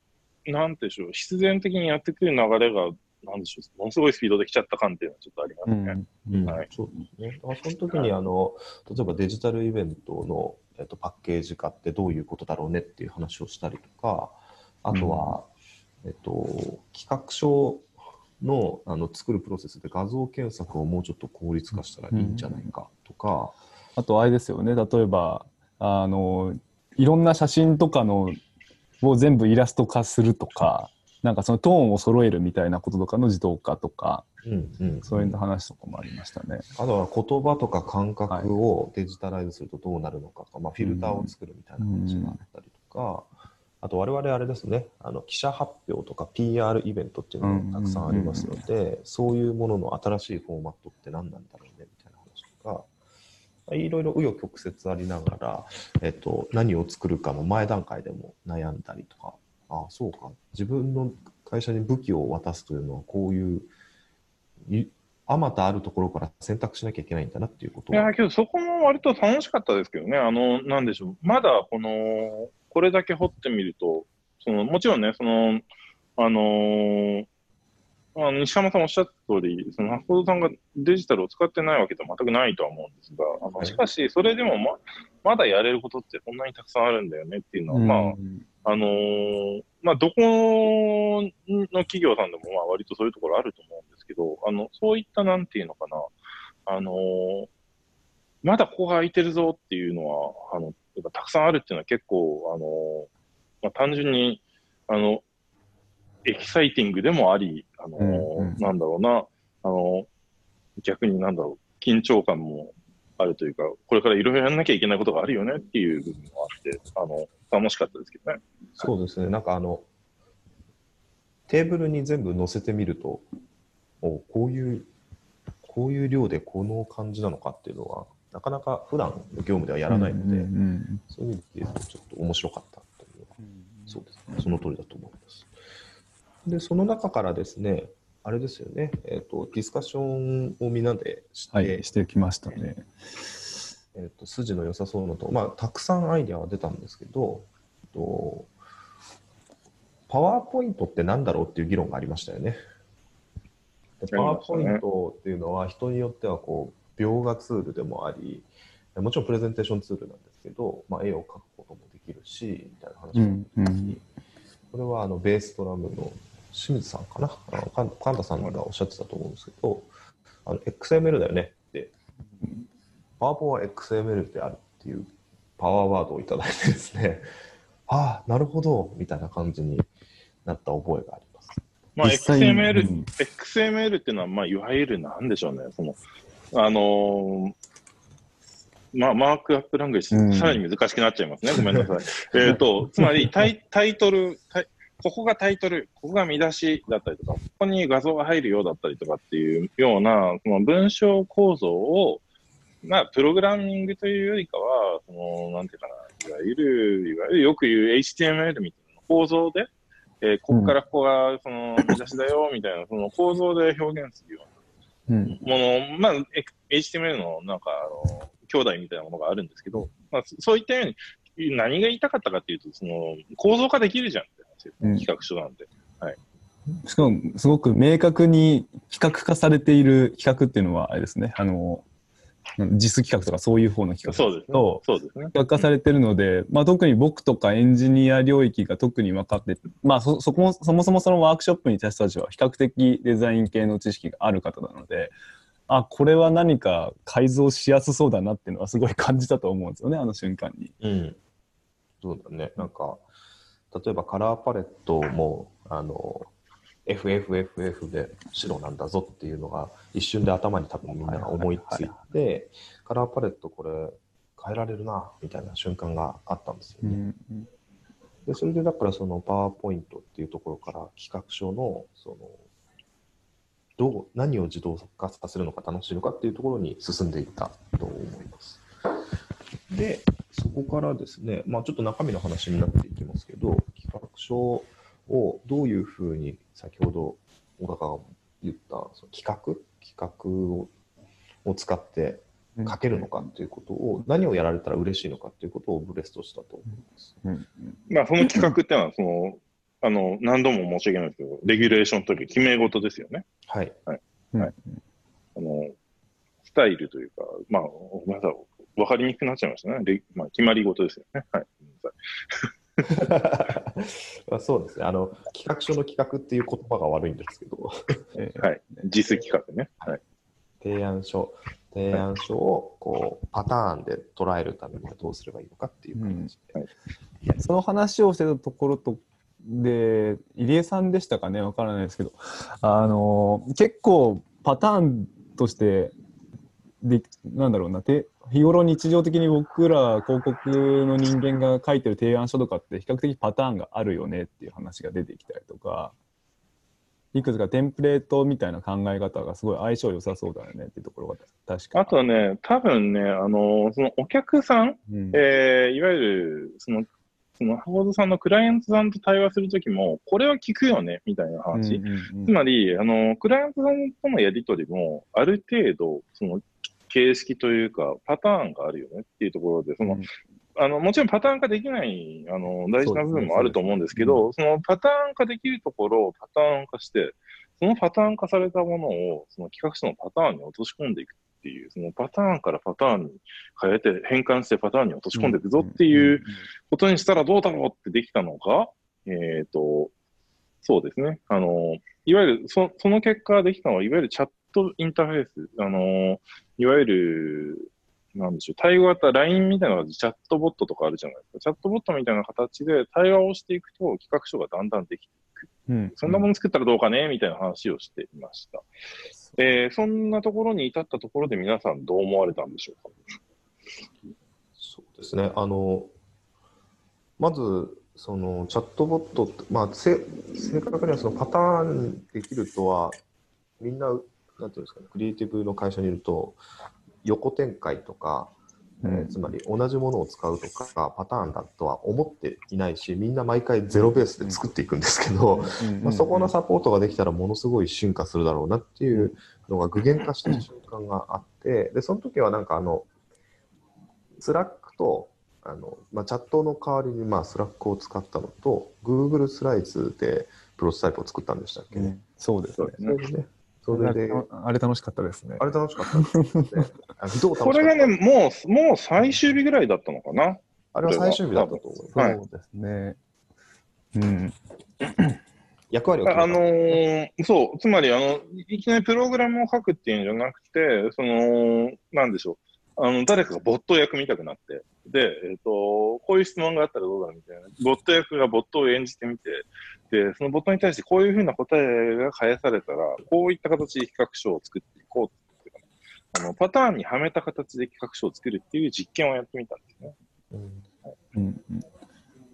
[SPEAKER 1] なんてでしょう、必然的にやってくる流れが、なんでしょう、ものすごいスピードで来ちゃった感っていうのはちょっとありますね。
[SPEAKER 2] うん
[SPEAKER 1] はい。
[SPEAKER 3] そうですね。だからその時にあの例えばデジタルイベントの、えっと、パッケージ化ってどういうことだろうねっていう話をしたりとか、あとは、えっと、企画書のあの作るプロセスで画像検索をもうちょっと効率化したらいいんじゃないかとか、
[SPEAKER 2] あとあれですよね。例えばあのいろんな写真とかのを全部イラスト化するとかなんかそのトーンを揃えるみたいなこととかの自動化とか
[SPEAKER 3] うんうん
[SPEAKER 2] そういう話とかもありましたね。
[SPEAKER 3] あとは言葉とか感覚をデジタライズするとどうなるのかとか、まあ、フィルターを作るみたいな話があったりとか、あと我々あれですね、あの記者発表とか PR イベントっていうのもたくさんありますので、そういうものの新しいフォーマットって何なんだろうねみたいな話とか、いろいろ紆余曲折ありながら、えっと、何を作るかの前段階でも悩んだりとか、ああ、そうか、自分の会社に武器を渡すというのはこういう、いあまたあるところから選択しなきゃいけないんだなっていうこと
[SPEAKER 1] いや、けどそこも割と楽しかったですけどね。あの、なんでしょう。まだこの、これだけ掘ってみると、その、もちろんね、その、あのーあの西山さんおっしゃった通り、その、発行さんがデジタルを使ってないわけでは全くないとは思うんですが、あの、しかし、それでもま、まだやれることってこんなにたくさんあるんだよねっていうのは、まあ、
[SPEAKER 2] うん
[SPEAKER 1] あのーまあ、どこの企業さんでもまあ割とそういうところあると思うんですけど、あの、そういったなんていうのかな、あのーまだここが空いてるぞっていうのは、あの、やっぱたくさんあるっていうのは結構、あのーまあ、単純に、あの、エキサイティングでもあり、あのー
[SPEAKER 2] うんうん。
[SPEAKER 1] なんだろうな、あの逆になんだろう、緊張感もあるというか、これからいろいろやんなきゃいけないことがあるよねっていう部分もあって、あの、楽しかったですけどね。
[SPEAKER 3] そうですね、なんかあの、テーブルに全部載せてみると、おこういう、こういう量でこの感じなのかっていうのは、なかなか普段の業務ではやらないので、
[SPEAKER 2] うんうん
[SPEAKER 3] そういう意味で言うと、ちょっと面白かったというのは、そうですね、その通りだと思います。で、その中からですね、あれですよね、えっ、と、ディスカッションをみんなでして、
[SPEAKER 2] はい、してきましたね。
[SPEAKER 3] えっと筋の良さそうなと、まあ、たくさんアイデアは出たんですけど、えっとパワーポイントって何だろうっていう議論がありましたよね。でパワーポイントっていうのは人によってはこう描画ツールでもあり、もちろんプレゼンテーションツールなんですけど、まあ、絵を描くこともできるし、みたいな話も
[SPEAKER 2] うんうん
[SPEAKER 3] これはあのベースドラムの清水さんかな、あのか神田さんがおっしゃってたと思うんですけど、あの XML だよねって、パワポは XML であるっていうパワーワードをいただいてですね、ああ、なるほど、みたいな感じになった覚えがあります。
[SPEAKER 1] まあ、XML、
[SPEAKER 2] うん
[SPEAKER 1] XML っていうのは、まあ、いわゆるなんでしょうね、その、あのーまあ、マークアップラングエッジ、
[SPEAKER 2] うん。
[SPEAKER 1] さらに難しくなっちゃいますね。ごめんなさい。えっと、つまりタイ、タイトルタイ、ここがタイトル、ここが見出しだったりとか、ここに画像が入るようだったりとかっていうような、その文章構造を、まあ、プログラミングというよりかは、その、なんていうかな、いわゆる、いわゆるよく言う HTML みたいな構造で、えーここからここが、その、見出しだよ、みたいな、その構造で表現するような
[SPEAKER 2] うん。
[SPEAKER 1] もの、まあ、え HTML のなんか、あの、兄弟みたいなものがあるんですけど、まあ、そそういったように、何が言いたかったかっていうと、その、構造化できるじゃん。って話です、
[SPEAKER 2] うん
[SPEAKER 1] 企画書なんて。
[SPEAKER 2] しかも、すごく明確に企画化されている企画っていうのは、あれですね、あの、実企画とかそういう方の企画
[SPEAKER 1] そうですねすね。
[SPEAKER 2] 企画化されてるので、まあ、特に僕とかエンジニア領域が特に分かって、まあ、そそこもそもそもそのワークショップにいた人たちは比較的デザイン系の知識がある方なのであこれは何か改造しやすそうだなっていうのはすごい感じたと思うんですよねあの瞬間に。
[SPEAKER 3] うん。そうだね。なんか、例えばカラーパレットも、あの、FFFF で白なんだぞっていうのが一瞬で頭に多分みんなが思いついて、カラーパレットこれ変えられるな、みたいな瞬間があったんですよね。でそれでだからそのパワーポイントっていうところから企画書のそのどう何を自動化させるのか楽しいのかっていうところに進んでいったと思います。で、そこからですね、まあ、ちょっと中身の話になっていきますけど、企画書をどういうふうに先ほど小高が言ったその企画企画をを使って書けるのかっていうことを、何をやられたら嬉しいのかっていうことをブレストしたと思います。
[SPEAKER 2] うん
[SPEAKER 1] まあ、その企画っていうのは、その、あの、何度も申し訳ないですけど、レギュレーションというか決め事ですよね。
[SPEAKER 3] はい。
[SPEAKER 2] うん
[SPEAKER 1] はいあの、スタイルというか、まあ、ごめんなさい。わかりにくくなっちゃいましたね。レまあ、決まり事ですよね。はい。
[SPEAKER 3] まあそうですねあの。企画書の企画っていう言葉が悪いんですけど、
[SPEAKER 2] え ー
[SPEAKER 1] はい。実企画ね。はい。
[SPEAKER 3] 提案書、提案書をこうパターンで捉えるためにはどうすればいいのかっていう形で。
[SPEAKER 2] その話をしてたところとで入江さんでしたかね？わからないですけどあの結構パターンとしてでなんだろうなて日頃日常的に僕ら広告の人間が書いてる提案書とかって比較的パターンがあるよねっていう話が出てきたりとかいくつかテンプレートみたいな考え方がすごい相性良さそうだよねっていうところが確か
[SPEAKER 1] あとね、多分ね、あの、そのお客さん、
[SPEAKER 2] うん。
[SPEAKER 1] えーいわゆる、その、その、ハードさんのクライアントさんと対話するときも、これは聞くよね、みたいな話。
[SPEAKER 2] うんうんうん。
[SPEAKER 1] つまり、あの、クライアントさんとのやりとりも、ある程度、その、形式というか、パターンがあるよねっていうところで、その、あの、もちろんパターン化できない、あの、大事な部分もあると思うんですけど、そのパターン化できるところをパターン化して、そのパターン化されたものを、その企画書のパターンに落とし込んでいくっていう、そのパターンからパターンに変えて、変換してパターンに落とし込んでいくぞっていうことにしたらどうだろうってできたのが、えっ、と、そうですね。あの、いわゆるそ、その結果できたのは、いわゆるチャットインターフェース。あの、いわゆる、なんでしょう、対話型 LINE みたいなのがチャットボットとかあるじゃないですか。チャットボットみたいな形で対話をしていくと企画書がだんだんできていく。
[SPEAKER 2] うん
[SPEAKER 1] そんなもの作ったらどうかねみたいな話をしていました。えーそんなところに至ったところで皆さんどう思われたんでしょうか？
[SPEAKER 3] そうですね。あの、まず、そのチャットボットって、まあ、せ正確にはそのパターンできるとは、みんな、なんていうんですかね、クリエイティブの会社にいると、横展開とか、えーつまり同じものを使うとか、パターンだとは思っていないし、みんな毎回ゼロベースで作っていくんですけど、まあ、そこのサポートができたらものすごい進化するだろうなっていうのが具現化した瞬間があって、で、その時はなんかあの、 Slack と、あの、まあ、チャットの代わりにまあ Slack を使ったのと、Google Slides でプロトタイプを作ったんでしたっけね。
[SPEAKER 2] うん。そうですね。
[SPEAKER 3] ね、それで、
[SPEAKER 2] あれ楽しかったですね。
[SPEAKER 3] あれ楽しかったですね。
[SPEAKER 1] これがね、もう、もう最終日ぐらいだったのかな
[SPEAKER 3] あれは最終日だったと思います。
[SPEAKER 1] はい
[SPEAKER 2] そうですね。うん。
[SPEAKER 3] 役割を決めた
[SPEAKER 1] あのーそう、つまり、あの、いきなりプログラムを書くっていうんじゃなくて、その、なんでしょう。あの、誰かがボットを役みたくなって、で、えっ、と、こういう質問があったらどうだみたいな。ボット役がボットを演じてみて、で、そのボットに対してこういうふうな答えが返されたら、こういった形で企画書を作っていこうって。いうかあの、パターンにはめた形で企画書を作るっていう実験をやってみたんですね。
[SPEAKER 3] うん。
[SPEAKER 2] うん。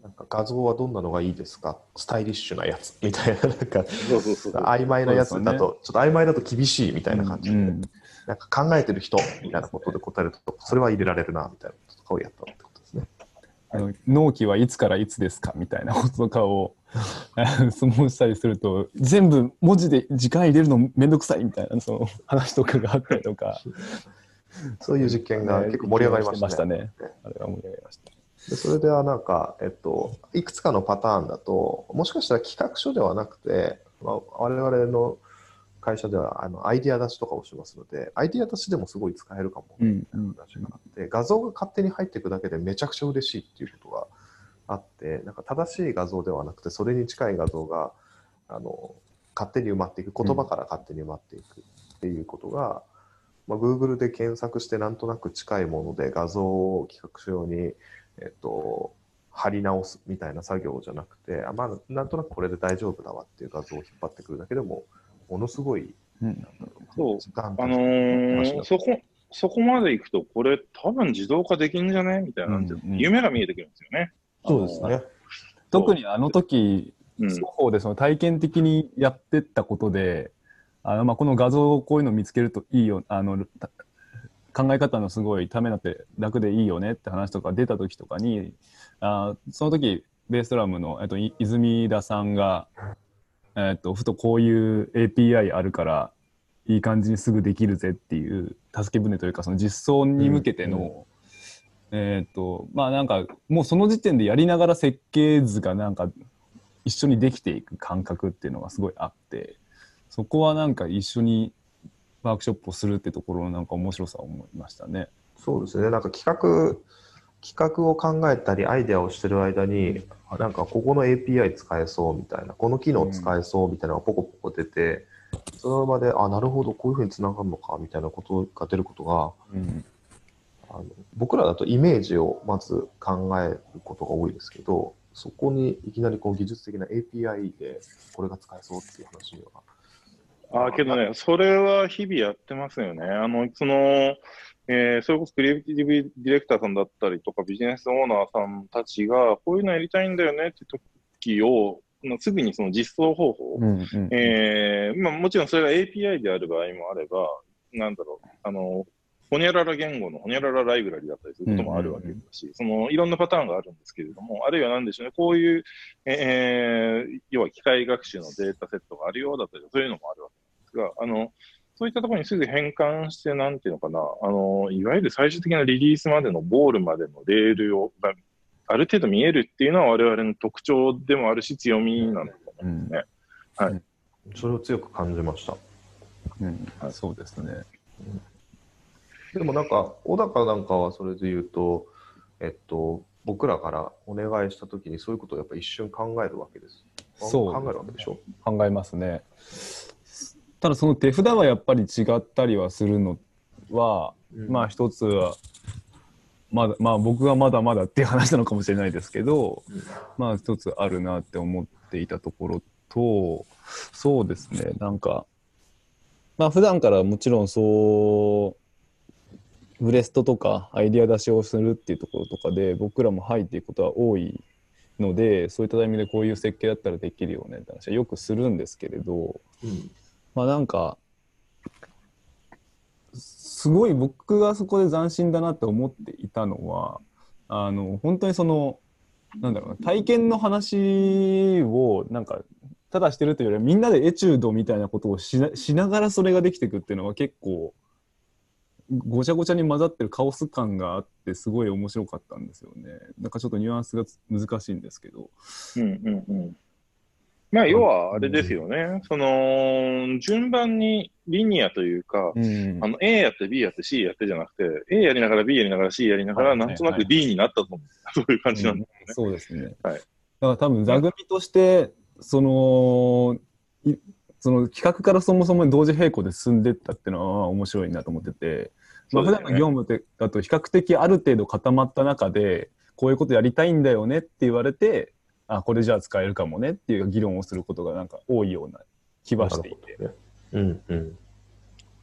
[SPEAKER 3] なんか画像はどんなのがいいですか？スタイリッシュなやつみたいな、なんか
[SPEAKER 1] そうそうそうそう。
[SPEAKER 3] 曖昧なやつだと、ちょっと曖昧だと厳しいみたいな感じで、
[SPEAKER 2] うん
[SPEAKER 3] なんか考えてる人みたいなことで答えると、それは入れられるなみたいなこととかをやったってことですね。
[SPEAKER 2] あの納期はいつからいつですか？みたいなこととかを 質問したりすると全部文字で時間入れるのめんどくさいみたいなその話とかがあったりとか
[SPEAKER 3] そういう実験が結構盛り上がりましたね。
[SPEAKER 2] ねあれは盛り上がりました。
[SPEAKER 3] でそれではなんか、えっと、いくつかのパターンだと、もしかしたら企画書ではなくて、まあ、我々の会社ではあのアイディア出しとかをしますので、アイディア出しでもすごい使えるかも
[SPEAKER 2] うん。
[SPEAKER 3] みたいな話があって、画像が勝手に入っていくだけでめちゃくちゃ嬉しいっていうことがあって、なんか正しい画像ではなくて、それに近い画像があの勝手に埋まっていく、言葉から勝手に埋まっていくっていうことが、まあ、Google で検索してなんとなく近いもので画像を企画書用に、えっと、貼り直すみたいな作業じゃなくて、あまあ、なんとなくこれで大丈夫だわっていう画像を引っ張ってくるだけでも、ものすごい、
[SPEAKER 2] うん。
[SPEAKER 1] そう。あのーそこ、そこまで行くと、これ多分自動化できんじゃね？みたいな、
[SPEAKER 2] うんうん。
[SPEAKER 1] 夢が見えてくるんですよね。
[SPEAKER 3] そうですね。
[SPEAKER 2] 特にあの時、
[SPEAKER 1] う。ん。
[SPEAKER 2] 双方でその体験的にやってったことで、あのまあこの画像をこういうの見つけるといいよあのた考え方のすごいためになって楽でいいよねって話とか出た時とかにあその時ベースドラムの、えっと、い泉田さんが、えっと、ふとこういう API あるからいい感じにすぐできるぜっていう助け舟というかその実装に向けての、えっとまあなんかもうその時点でやりながら設計図がなんか一緒にできていく感覚っていうのがすごいあってそこはなんか一緒にワークショップをするってところのなんか面白さを思いましたね。
[SPEAKER 3] そうですね、なんか企画、企画を考えたり、アイデアをしてる間に、あなんかここの API 使えそうみたいな、この機能使えそうみたいなのがポコポコ出て、その場で、あ、なるほど、こういうふうにつながるのかみたいなことが出ることが、
[SPEAKER 2] うん
[SPEAKER 3] あの僕らだとイメージをまず考えることが多いですけど、そこにいきなりこう技術的な API でこれが使えそうっていう話には。
[SPEAKER 1] ああ、けどね、それは日々やってますよね。あの、その、えーそれこそクリエイティブディレクターさんだったりとかビジネスオーナーさんたちが、こういうのやりたいんだよねって時を、まあすぐにその実装方法、えーまあ、もちろんそれが API である場合もあれば、なんだろう、あの、ホニャララ言語のホニャララライブラリだったりすることもあるわけだし、そのいろんなパターンがあるんですけれども、あるいはなんでしょうね、こういう、えー要は機械学習のデータセットがあるようだったり、そういうのもあるわけですが、あの、そういったところにすぐ変換して、なんていうのかな、あの、いわゆる最終的なリリースまでのゴールまでのレールを、がある程度見えるっていうのは我々の特徴でもあるし、強みなんだと思うんですね。
[SPEAKER 3] それを強く感じました。
[SPEAKER 2] うんそうですね。
[SPEAKER 3] でもなんか、小高なんかはそれで言うと、えっと、僕らからお願いしたときにそういうことをやっぱ一瞬考えるわけです。
[SPEAKER 2] そう
[SPEAKER 3] 考えるわけでしょ？
[SPEAKER 2] 考えますね。ただその手札はやっぱり違ったりはするのは、まあ一つはまだまあ僕がまだまだっていう話なのかもしれないですけど、
[SPEAKER 3] うん。
[SPEAKER 2] まあ一つあるなって思っていたところとそうですねなんかまあ普段からもちろんそうブレストとかアイディア出しをするっていうところとかで僕らも入っていくことは多いのでそういったタイミングでこういう設計だったらできるよねって話はよくするんですけれど、
[SPEAKER 3] うん
[SPEAKER 2] まあなんかすごい僕がそこで斬新だなって思っていたのはあの本当にそのなんだろうな体験の話をなんかただしてるというよりはみんなでエチュードみたいなことをしなしながらそれができていくっていうのは結構ごちゃごちゃに混ざってるカオス感があってすごい面白かったんですよね。なんかちょっとニュアンスが難しいんですけど。
[SPEAKER 1] うんうんうん。まあ、要はあれですよね。その、順番にリニアというか、
[SPEAKER 2] うん
[SPEAKER 1] あの、A やって B やって C やってじゃなくて、A やりながら B やりながら C やりながら、
[SPEAKER 2] はい
[SPEAKER 1] なんとなく
[SPEAKER 2] はい
[SPEAKER 1] D になったと思う。そういう感じなんだよね。
[SPEAKER 2] そうですね。
[SPEAKER 1] はい
[SPEAKER 2] だから多分座組としてそのいその企画からそもそも同時並行で進んでったっていうのは面白いなと思ってて、まあ、普段の業務ってだと比較的ある程度固まった中でこういうことやりたいんだよねって言われてあこれじゃあ使えるかもねっていう議論をすることがなんか多いような気はしていて。
[SPEAKER 3] なるほどねうんうん。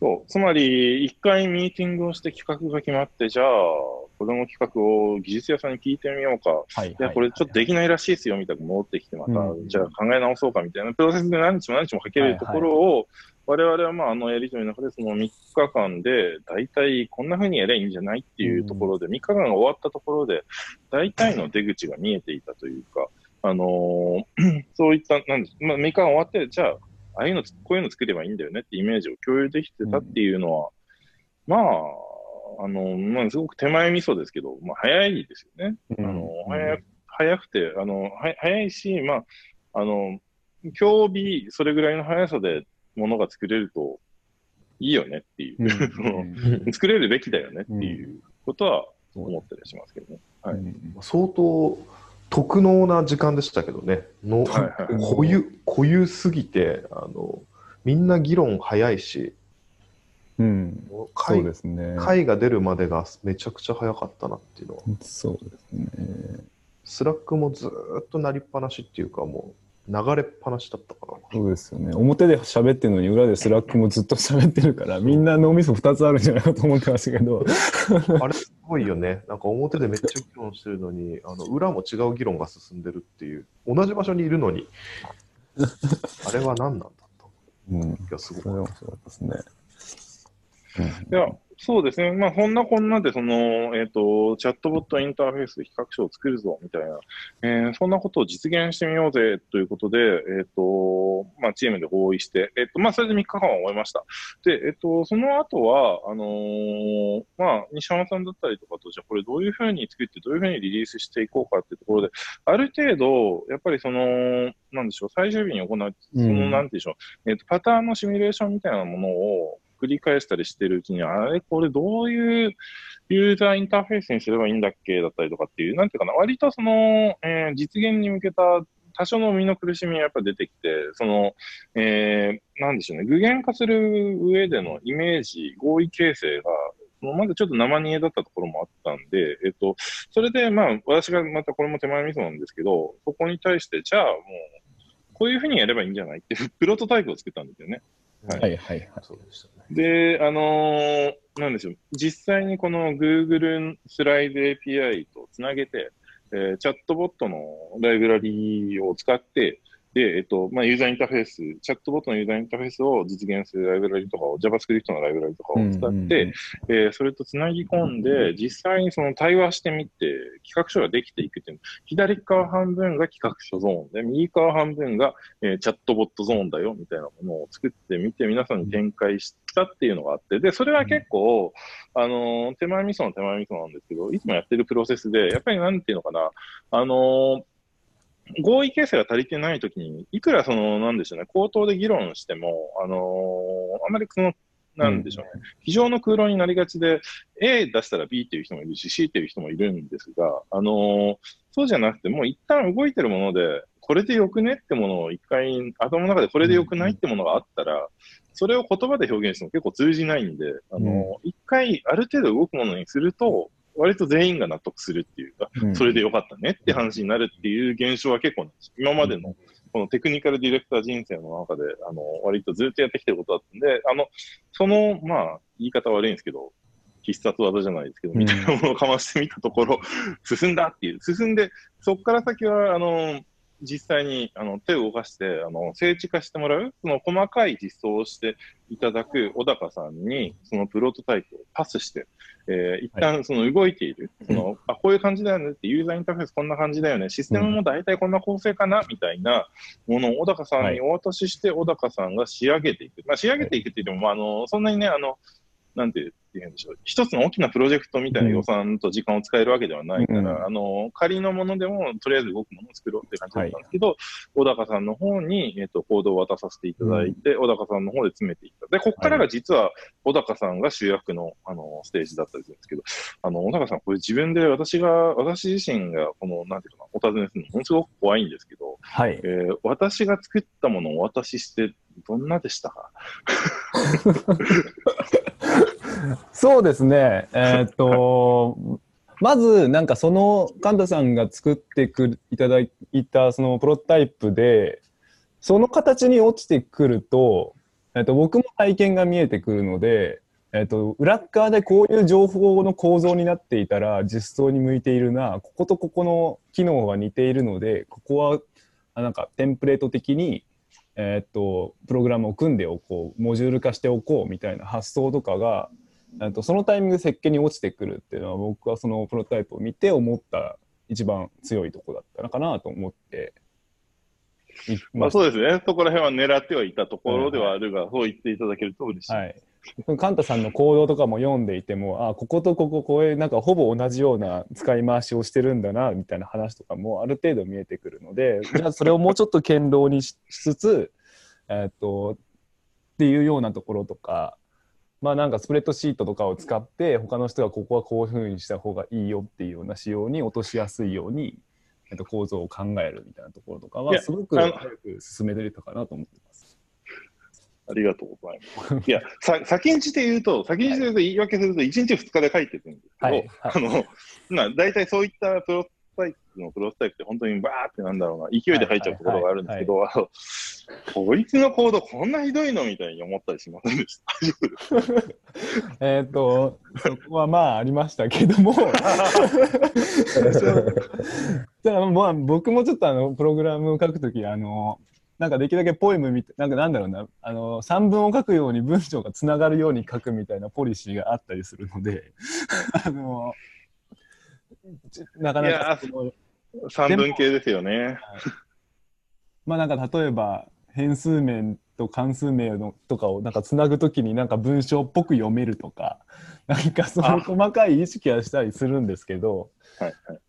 [SPEAKER 1] そう。つまり、一回ミーティングをして企画が決まって、じゃあ、この企画を技術屋さんに聞いてみようか。
[SPEAKER 2] はい
[SPEAKER 1] いや、これちょっとできないらしいですよ、みたいな戻ってきて、また、
[SPEAKER 2] うん
[SPEAKER 1] じゃあ考え直そうか、みたいな、プロセスで何日も何日もかけるところを、我々はまあ、あのやりとりの中で、その3日間で、大体こんな風にやればいいんじゃないっていうところで、3日間が終わったところで、大体の出口が見えていたというか、あのー そういった、なんです、まあ、3日間終わって、じゃあ、ああいうの、こういうの作ればいいんだよねってイメージを共有できてたっていうのは、まあ、あの、まあ、すごく手前味噌ですけど、まあ、早いですよね。あの、早早くて、あの、は早いし、まあ、あの、今日日、それぐらいの速さでものが作れるといいよねっていう、
[SPEAKER 2] うん。
[SPEAKER 1] 作れるべきだよねっていうことは思ったりしますけどね。はい。
[SPEAKER 2] うん。
[SPEAKER 3] 相当特濃な時間でしたけどね、の
[SPEAKER 1] はいはい。はい
[SPEAKER 3] 濃ゆ濃ゆすぎてあの、みんな議論早いし、
[SPEAKER 2] うん、そう
[SPEAKER 3] 解
[SPEAKER 2] ですね。
[SPEAKER 3] 解が出るまでがめちゃくちゃ早かったなっていうのは、
[SPEAKER 2] そうですね。
[SPEAKER 3] Slack もずーっと鳴りっぱなしっていうか、も流れっぱなしだったかな。
[SPEAKER 2] そうですよね。表で喋ってるのに裏で Slack もずっと喋ってるから、みんな脳みそ2つあるんじゃないかと思ってましたけど。
[SPEAKER 3] あれすごいよね。なんか表でめっちゃ議論してるのに、あの裏も違う議論が進んでるっていう、同じ場所にいるのに、あれは何なんだと。
[SPEAKER 2] うん。
[SPEAKER 3] いや、すごい。
[SPEAKER 2] それ面白かったですね。
[SPEAKER 1] いや、そうですね。まあ、こんなこんなで、その、えっ、と、チャットボットインターフェースで比較書を作るぞ、みたいな、えーそんなことを実現してみようぜ、ということで、えっ、と、まあ、チームで合意して、えっ、と、まあ、それで3日間は終えました。で、えっ、と、その後は、あのーまあ、西山さんだったりとかと、じゃあこれどういうふうに作って、どういうふうにリリースしていこうかっていうところで、ある程度、やっぱりその、なんでしょう、最終日に行う、その、
[SPEAKER 2] うん
[SPEAKER 1] なんていうんでしょう、えっ、と、パターンのシミュレーションみたいなものを、繰り返したりしてるうちに、あれ、これどういうユーザーインターフェースにすればいいんだっけだったりとかっていう、なんていうかな、割とその、えー実現に向けた多少の身の苦しみがやっぱ出てきて、その、えーなんでしょうね、具現化する上でのイメージ、合意形成が、もうまだちょっと生煮えだったところもあったんで、えっと、それでまあ、私がまたこれも手前味噌なんですけど、そこに対して、じゃあもう、こういうふうにやればいいんじゃないってプロトタイプを作ったんですよね。はい
[SPEAKER 2] はいはいはい。
[SPEAKER 3] そうでしたね。
[SPEAKER 1] で、あのーなんでしょう、実際にこの Google スライド API とつなげて、えーチャットボットのライブラリを使って、で、えっと、まあ、ユーザーインターフェース、チャットボットのユーザーインターフェースを実現するライブラリとかを、JavaScript のライブラリとかを使って、えーそれとつなぎ込んで、実際にその対話してみて、企画書ができていくっていうの。左側半分が企画書ゾーンで、右側半分が、えーチャットボットゾーンだよみたいなものを作ってみて、皆さんに展開したっていうのがあって、で、それは結構、あのー手前味噌の手前味噌なんですけど、いつもやってるプロセスで、やっぱりなんていうのかな、あのー合意形成が足りてないときに、いくらその、なんでしょうね、口頭で議論しても、あのーあまりその、なんでしょうね、非常の空論になりがちで、A 出したら B っていう人もいるし、C っていう人もいるんですが、あのーそうじゃなくて、もう一旦動いてるもので、これでよくねってものを一回、頭の中でこれでよくないってものがあったら、それを言葉で表現しても結構通じないんで、あのー一回ある程度動くものにすると、割と全員が納得するっていうか、
[SPEAKER 2] うん。
[SPEAKER 1] それでよかったねって話になるっていう現象は結構、今までのこのテクニカルディレクター人生の中で、あの、割とずっとやってきてることだったんで、あの、その、まあ、言い方悪いんですけど、必殺技じゃないですけど、みたいなものをかましてみたところ、進んだっていう。進んで、そこから先は、あの、実際にあの手を動かして、あの、精緻化してもらう、その細かい実装をしていただく小高さんに、そのプロトタイプをパスして、えー一旦その動いている、その、あ、こういう感じだよね。って、ユーザーインターフェースこんな感じだよね、システムも大体こんな構成かな、みたいなものを小高さんにお渡しして、小高さんが仕上げていく。まあ、仕上げていくって言っても、まあ、あの、そんなにね、あの、なんて言うんでしょう。一つの大きなプロジェクトみたいな予算と時間を使えるわけではないから、
[SPEAKER 2] うん
[SPEAKER 1] あの、仮のものでも、とりあえず動くものを作ろうっていう感じだったんですけど、小高さんの方に、えっ、と、コードを渡させていただいて、小高さんの方で詰めていった。で、ここからが実は、小高さんが主役の、あの、ステージだったりするんですけど、あの、小高さん、これ自分で私が、私自身が、この、なんていうかな、お尋ねするの、ものすごく怖いんですけど、
[SPEAKER 2] はい
[SPEAKER 1] え。ー私が作ったものをお渡しして、どんなでしたか？
[SPEAKER 2] そうですね。えーっと、まず、なんかその、神田さんが作ってくいただいたそのプロトタイプで、その形に落ちてくると、えっと僕も体験が見えてくるので、えっと裏側でこういう情報の構造になっていたら実装に向いているな、こことここの機能が似ているので、ここはあなんかテンプレート的にえっとプログラムを組んでおこうモジュール化しておこうみたいな発想とかがとそのタイミングで設計に落ちてくるっていうのは僕はそのプロトタイプを見て思った一番強いとこだったのかなと思ってい
[SPEAKER 1] まあそうですね。そこら辺は狙ってはいたところではあるが、そう言っていただけると嬉しい。
[SPEAKER 2] はい。カンタさんの行動とかも読んでいても、あこことここ、これ、なんかほぼ同じような使い回しをしてるんだな、みたいな話とかもある程度見えてくるので、じゃあそれをもうちょっと堅牢にししつつ、えーっと、っていうようなところとか、まあなんかスプレッドシートとかを使って、他の人がここはこういうふうにした方がいいよっていうような仕様に落としやすいように、えっと、構造を考えるみたいなところとかは、すごく早く進めてたかなと思ってます。
[SPEAKER 1] ありがとうございます。いや、さ先んじて言うと、先んじて言うと言い訳すると、1日2日で書いてるんですけど、
[SPEAKER 2] はいはい
[SPEAKER 1] あの、まあ、大体そういったプロタイプのプロトタイプって本当にバーってなんだろうな、勢いで入っちゃうところがあるんですけど、こいつのコードこんなひどいのみたいに思ったりしませんでした？
[SPEAKER 2] えっと、そこはまあありましたけども、まあ僕もちょっとあの、プログラムを書くとき、あの、なんかできるだけポエムみたいなんかなんだろうな、あの、散文を書くように文章がつながるように書くみたいなポリシーがあったりするので、あの、ちなかなか
[SPEAKER 1] 三文系ですよね。
[SPEAKER 2] まあなんか例えば変数名と関数名のとかをなんかつなぐときになんか文章っぽく読めるとか、なんかそういう細かい意識はしたりするんですけど、
[SPEAKER 1] はいはい。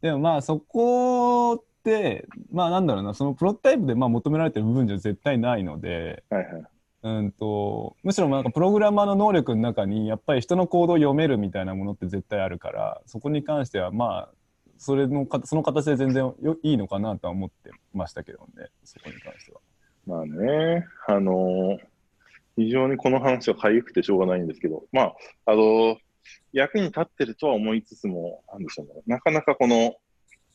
[SPEAKER 2] でもまあそこって、まあなんだろうな、そのプロトタイプでまあ求められてる部分じゃ絶対ないので、
[SPEAKER 1] はいはい。
[SPEAKER 2] うんと、むしろなんかプログラマーの能力の中にやっぱり人の行動を読めるみたいなものって絶対あるから、そこに関してはまあ、それのかその形で全然よいいのかなとは思ってましたけどね、そこに関しては。
[SPEAKER 1] まあね、あのー非常にこの話は痒くてしょうがないんですけど、まあ、あのー役に立ってるとは思いつつも、なんでしょうね、なかなかこの、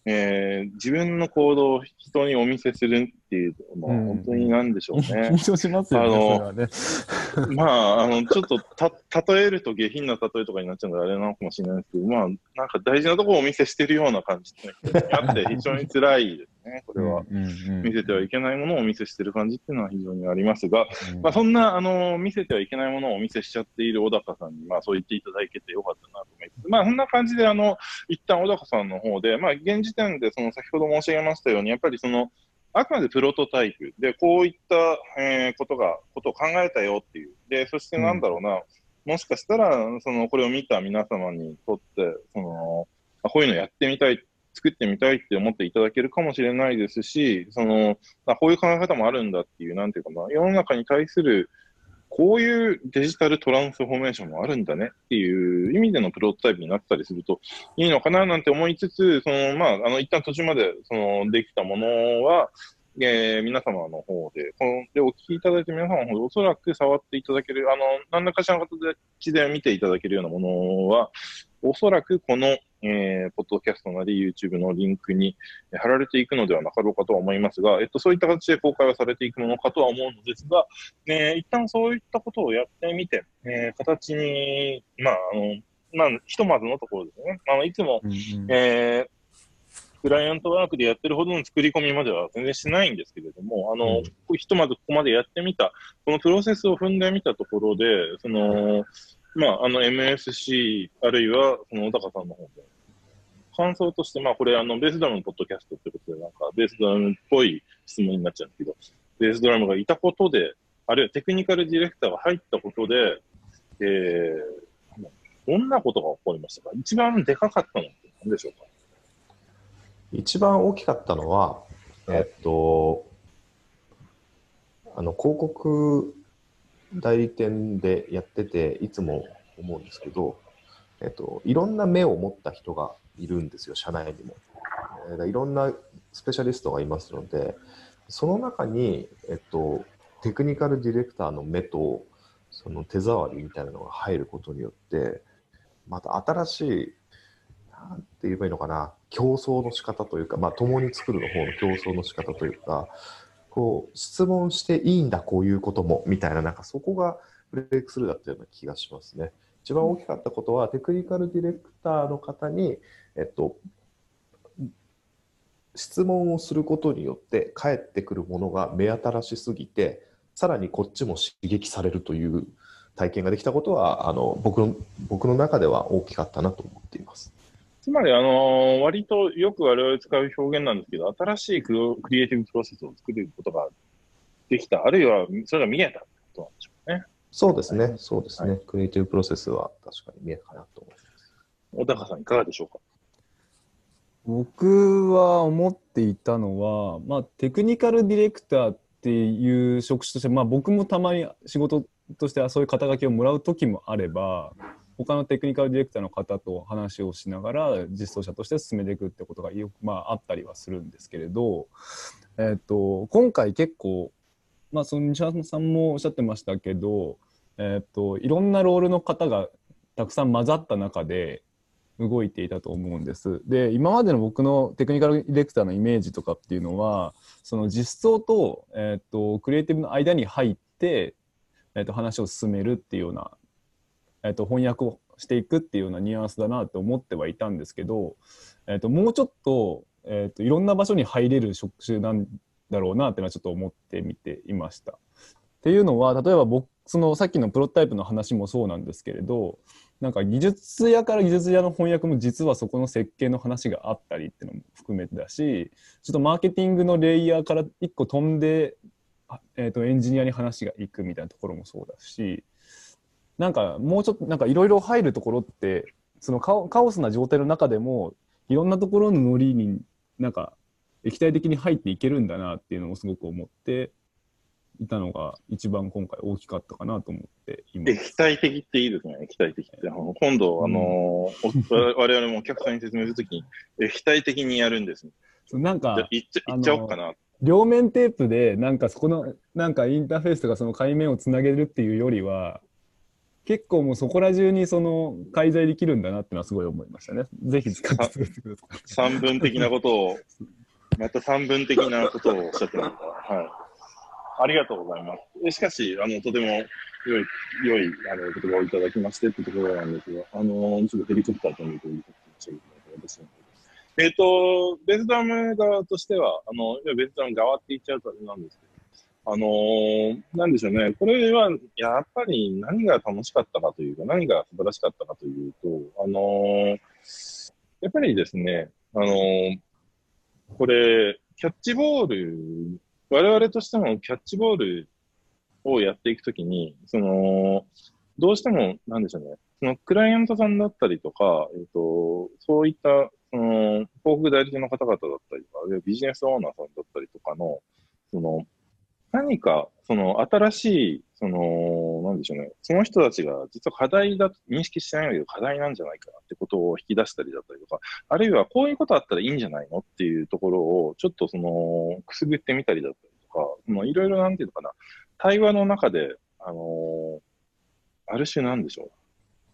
[SPEAKER 1] えー自分の行動を人にお見せするっていうのは、
[SPEAKER 2] うん
[SPEAKER 1] 本当になんでしょうね
[SPEAKER 2] 緊。張しますよね、
[SPEAKER 1] あの
[SPEAKER 2] ね。
[SPEAKER 1] まあ、あの、ちょっとた、例えると下品な例えとかになっちゃうのであれなのかもしれないですけど、まあ、なんか大事なところをお見せしてるような感じってあって、非常に辛いですね、これは。
[SPEAKER 2] うんうん
[SPEAKER 1] 見せてはいけないものをお見せしてる感じっていうのは非常にありますが、まあ、そんな、あの、見せてはいけないものをお見せしちゃっている小高さんに、まあ、そう言っていただけてよかったなと思います。まあ、そんな感じで、あの、一旦小高さんの方で、まあ、現時点で、その、先ほど申し上げましたように、やっぱりその、あくまでプロトタイプで、こういった、えーことが、ことを考えたよっていう。で、そしてなんだろうな、もしかしたら、その、これを見た皆様にとって、その、あこういうのやってみたい、作ってみたいって思っていただけるかもしれないですし、その、あこういう考え方もあるんだっていう、なんていうかな、世の中に対する、こういうデジタルトランスフォーメーションもあるんだねっていう意味でのプロトタイプになったりするといいのかななんて思いつつ、その、まあ、あの、一旦途中まで、その、できたものは、えー皆様の方で、この、で、お聞きいただいて皆様の方で、おそらく触っていただける、あの、何らかしらの形で見ていただけるようなものは、おそらくこの、えー、ポッドキャストなり YouTube のリンクにえー貼られていくのではなかろうかとは思いますが、えっと、そういった形で公開はされていくものかとは思うのですが、えー一旦そういったことをやってみて、えー形に、まあ、あの、まあ、ひとまずのところですね。あの、いつも、
[SPEAKER 2] うんうん。
[SPEAKER 1] えークライアントワークでやってるほどの作り込みまでは全然しないんですけれども、あの、ひとまずここまでやってみた、このプロセスを踏んでみたところで、その、まあ、あの MSC、あるいは、その小高さんの方で、感想として、まあ、これ、あの、ベースドラムのポッドキャストってことで、なんか、ベースドラムっぽい質問になっちゃうんですけど、ベースドラムがいたことで、あるいはテクニカルディレクターが入ったことで、えー、どんなことが起こりましたか？一番でかかったのって何でしょうか？
[SPEAKER 3] 一番大きかったのは、えっと、あの広告代理店でやってて、いつも思うんですけど、えっと、いろんな目を持った人がいるんですよ、社内にも。えーいろんなスペシャリストがいますので、その中に、えっと、テクニカルディレクターの目と、その手触りみたいなのが入ることによって、また新しい、なんて言えばいいのかな、競争の仕方というか、まあ、共に作るの方の競争の仕方というか、こう、質問していいんだ、こういうことも、みたいな、なんかそこがブレイクスルーだったような気がしますね。一番大きかったことは、テクニカルディレクターの方に、えっと、質問をすることによって返ってくるものが目新しすぎて、さらにこっちも刺激されるという体験ができたことは、あの僕の僕の中では大きかったなと思っています。
[SPEAKER 1] つまり、あのー割とよく我々使う表現なんですけど、新しいクリエイティブプロセスを作ることができた、あるいはそれが見えたってことなんでしょうね。
[SPEAKER 3] そうですね、そうですね、クリエイティブプロセスは確かに見えたかなと思います。
[SPEAKER 1] 小高さん、いかがでしょうか？
[SPEAKER 2] 僕は思っていたのは、まあ、テクニカルディレクターっていう職種として、まあ、僕もたまに仕事としてはそういう肩書きをもらう時もあれば他のテクニカルディレクターの方と話をしながら実装者として進めていくってことがよく、まあ、あったりはするんですけれど、えっと今回結構、まあ、その西山さんもおっしゃってましたけど、えっといろんなロールの方がたくさん混ざった中で動いていたと思うんです。で今までの僕のテクニカルディレクターのイメージとかっていうのはその実装と,、えーと、クリエイティブの間に入って、えーと、話を進めるっていうような、えーと、翻訳をしていくっていうようなニュアンスだなって思ってはいたんですけど、えー、ともうちょっと,、えー、といろんな場所に入れる職種なんだろうなっていうのはちょっと思ってみていました。っていうのは例えば僕そのさっきのプロトタイプの話もそうなんですけれどなんか技術屋から技術屋の翻訳も実はそこの設計の話があったりっていうのも含めてだしちょっとマーケティングのレイヤーから一個飛んで、えー、とエンジニアに話がいくみたいなところもそうだしなんかもうちょっとなんかいろいろ入るところってそのカオスな状態の中でもいろんなところのノリになんか液体的に入っていけるんだなっていうのをすごく思っていたのが一番今回大きかったかなと思って。
[SPEAKER 1] 液体的っていいですね、液体的って。今度、あのー、我々もお客さんに説明するときに、液体的にやるんです、ね。
[SPEAKER 2] なんか、
[SPEAKER 1] いっちゃいっちゃおうかな。
[SPEAKER 2] 両面テープで、なんかそこの、なんかインターフェースとかその界面をつなげるっていうよりは、結構もうそこら中にその介在できるんだなってのはすごい思いましたね。ぜひ使って作ってください。
[SPEAKER 1] 三分的なことを、また三分的なことをおっしゃってますから。はい。ありがとうございます。しかし、あの、とても良い、良い、あの、言葉をいただきましてってところなんですが、あの、ちょっとヘリコプターというと言ってましたけど、ですね。えっ、ー、と、ベズダム側としては、あの、ベズダム側って言っちゃうとあれなんですけど、あのー、なんでしょうね。これは、やっぱり何が楽しかったかというか、何が素晴らしかったかというと、あのー、やっぱりですね、あのこれ、キャッチボール我々としてもキャッチボールをやっていくときに、その、どうしても、なんでしょうね、そのクライアントさんだったりとか、えっ、と、そういった、その、広告代理店の方々だったりとか、ビジネスオーナーさんだったりとかの、その、何か、その、新しい、その、なんでしょうね、その人たちが実は課題だと認識してないんだけど、課題なんじゃないかなってことを引き出したりだったりとか、あるいはこういうことあったらいいんじゃないのっていうところを、ちょっとその、くすぐってみたりだったりとか、もういろいろなんていうのかな、対話の中で、あのー、ある種なんでしょう、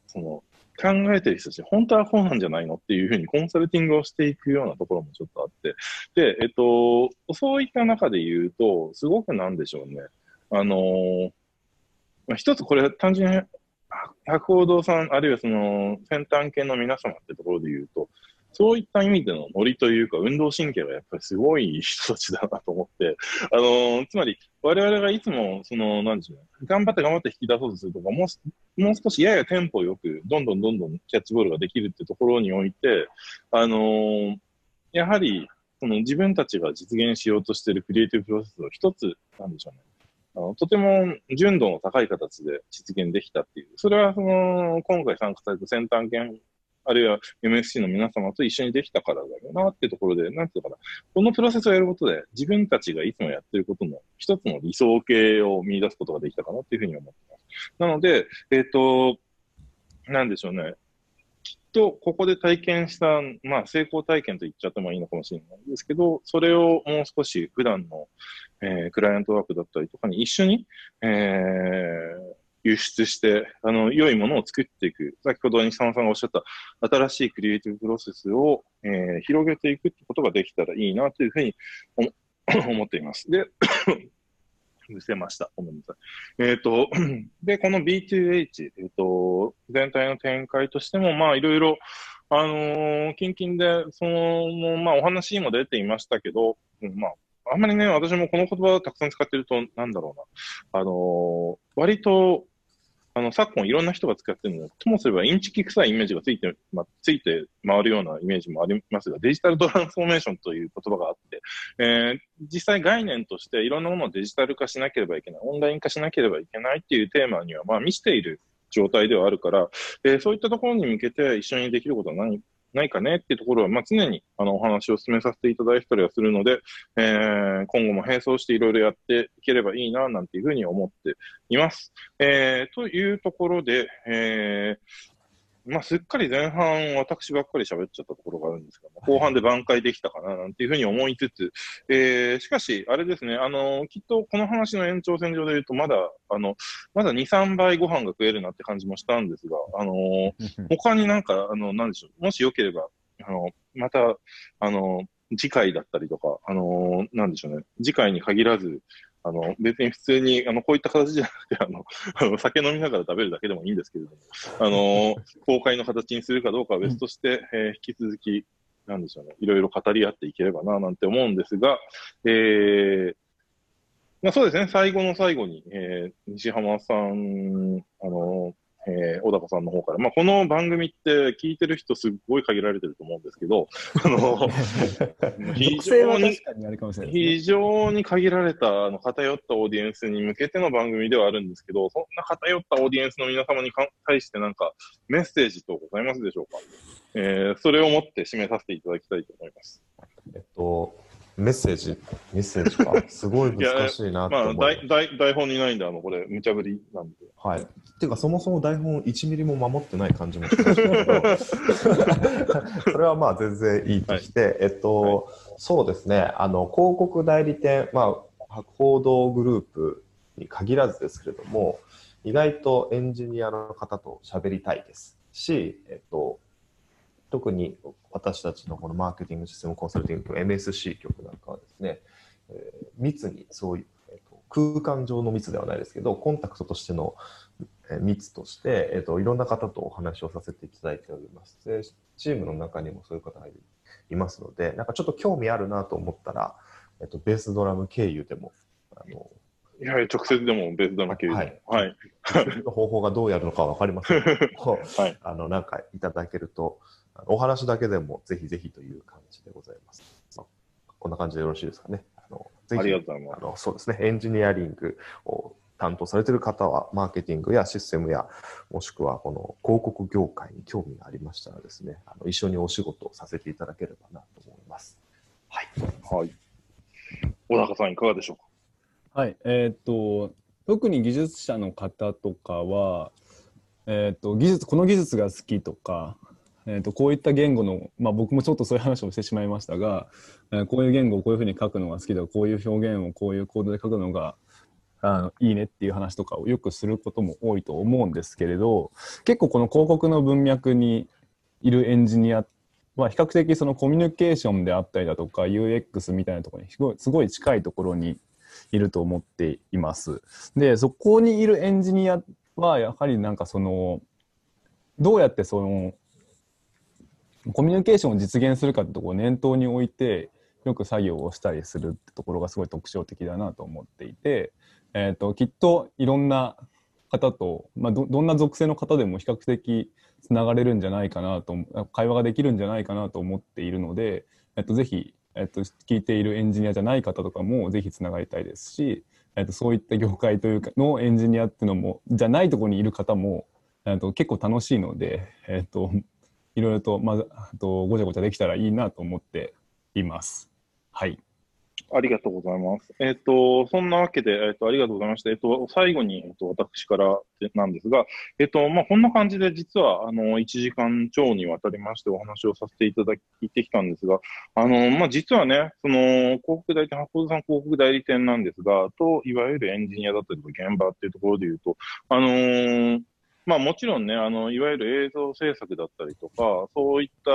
[SPEAKER 1] その、考えてる人たち、本当はこうなんじゃないのっていうふうにコンサルティングをしていくようなところもちょっとあって、で、えっと、そういった中で言うと、すごくなんでしょうね。あの、まあ、一つこれ単純に博報堂さん、あるいはその先端系の皆様ってところで言うと、そういった意味でのノリというか、運動神経がやっぱりすごい人たちだなと思って、あのー、つまり、我々がいつも、その、なんでしょう、頑張って頑張って引き出そうとするとか、もう、もう少しややテンポよく、どんどんどんどんキャッチボールができるってところにおいて、あのー、やはり、その自分たちが実現しようとしているクリエイティブプロセスを一つ、なんでしょうね、あのとても純度の高い形で実現できたっていう、それはその今回参加された先端研あるいは MSC の皆様と一緒にできたからだよなっていうところで、なんていうかな、このプロセスをやることで、自分たちがいつもやってることの一つの理想形を見出すことができたかなっていうふうに思ってます。なので、えっ、ー、と、なんでしょうね。きっと、ここで体験した、まあ、成功体験と言っちゃってもいいのかもしれないんですけど、それをもう少し普段の、えー、クライアントワークだったりとかに一緒に、えー、輸出して、あの、良いものを作っていく。先ほど西山さんがおっしゃった新しいクリエイティブプロセスを、えー、広げていくってことができたらいいなというふうに 思っています。で、伏せました。ごめんなさい。えっ、ー、と、で、この B2H、えっ、ー、と、全体の展開としても、まあ、いろいろ、あのー、近々で、その、まあ、お話にも出ていましたけど、まあ、あんまりね、私もこの言葉をたくさん使ってると、なんだろうな。あの割と、あの、昨今いろんな人が使ってるのでともすればインチキ臭いイメージがついて、まついて回るようなイメージもありますが、デジタルトランスフォーメーションという言葉があって、えー、実際概念としていろんなものをデジタル化しなければいけない、オンライン化しなければいけないっていうテーマには、まあ、満ちている状態ではあるから、えー、そういったところに向けて一緒にできることは何ないかねっていうところは、まあ、常にあのお話を進めさせていただいたりはするので、えー、今後も並走していろいろやっていければいいな、なんていうふうに思っています。えー、というところで、えーまあ、すっかり前半、私ばっかり喋っちゃったところがあるんですけど、後半で挽回できたかな、なんていうふうに思いつつ、えー、しかし、あれですね、あの、きっとこの話の延長線上で言うと、まだ、あの、まだ2、3倍ご飯が食えるなって感じもしたんですが、あの、他になんか、あの、なんでしょう、もしよければ、あの、また、あの、次回だったりとか、あの、なんでしょうね、次回に限らず、あの、別に普通に、あの、こういった形じゃなくて、あの、あの酒飲みながら食べるだけでもいいんですけれども、あの、公開の形にするかどうかは別として、えー、引き続き、なんでしょうね、いろいろ語り合っていければな、なんて思うんですが、えー、まあそうですね、最後の最後に、えー、西浜さん、あの、えー、小高さんの方から、まあ、この番組って聞いてる人すっごい限られてると思うんですけど、あの、非常に、非常に限られた、あの、偏ったオーディエンスに向けての番組ではあるんですけど、そんな偏ったオーディエンスの皆様に対してなんかメッセージとございますでしょうか？えー、それをもって締めさせていただきたいと思います。
[SPEAKER 3] えっと、メッセージ、メッセージか。すごい難しいなと思
[SPEAKER 1] まあ台本にないんで、あの、これ、無茶ぶりなんで。
[SPEAKER 3] はい。っていうか、そもそも台本1ミリも守ってない感じもしますけど、それはまあ全然いいとして、はい、えっと、はい、そうですね、あの、広告代理店、まあ、博報堂グループに限らずですけれども、意外とエンジニアの方と喋りたいですし、えっと、特に私たちのこのマーケティングシステムコンサルティング MSC 局なんかはですね、えー、密にそういう、えーと、空間上の密ではないですけど、コンタクトとしての密として、えーと、いろんな方とお話をさせていただいております。でチームの中にもそういう方がいますので、なんかちょっと興味あるなと思ったら、えっ、ー、と、ベースドラム経由でも、あの
[SPEAKER 1] いや、直接でもベースドラム経由でも。はい。
[SPEAKER 3] はい、方法がどうやるのかわかりませんけど、はい、あの、なんかいただけると、お話だけでもぜひぜひという感じでございます。まあ、こんな感じでよろしいですかね。
[SPEAKER 1] あのぜひありがとうございます。
[SPEAKER 3] あのそうですね、エンジニアリングを担当されている方は、マーケティングやシステムや、もしくはこの広告業界に興味がありましたらですね、あの一緒にお仕事をさせていただければなと思います。
[SPEAKER 1] はい。はい。小高さん、いかがでしょう
[SPEAKER 2] か？はい。えー、っと、特に技術者の方とかは、えー、っと技術この技術が好きとかえーと、こういった言語の、まあ、僕もちょっとそういう話をしてしまいましたが、えー、こういう言語をこういうふうに書くのが好きだこういう表現をこういうコードで書くのがあのいいねっていう話とかをよくすることも多いと思うんですけれど結構この広告の文脈にいるエンジニアは比較的そのコミュニケーションであったりだとか UX みたいなところにすごいすごい近いところにいると思っています。でそこにいるエンジニアはやはりなんかそのどうやってそのコミュニケーションを実現するかってところを念頭に置いてよく作業をしたりするってところがすごい特徴的だなと思っていて、えーと、きっといろんな方と、まあ、どどんな属性の方でも比較的つながれるんじゃないかなと会話ができるんじゃないかなと思っているので、えっと、ぜひ、えっと、聞いているエンジニアじゃない方とかもぜひつながりたいですし、えっと、そういった業界というかのエンジニアっていうのもじゃないところにいる方も、えっと、結構楽しいので、えっと、いろいろと、まず、とごちゃごちゃできたらいいなと思っています。はい。
[SPEAKER 1] ありがとうございます。えっ、ー、と、そんなわけで、えっ、ー、と、ありがとうございました。えっ、ー、と、最後に、えっ、と、私からなんですが、えっ、と、まあ、こんな感じで、実は、あの、1時間超にわたりましてお話をさせていただいてきたんですが、あの、まあ、実はね、その、広告代理店、発行さん広告代理店なんですが、と、いわゆるエンジニアだったりとか、現場っていうところで言うと、あのーまあもちろんね、あの、いわゆる映像制作だったりとか、そういった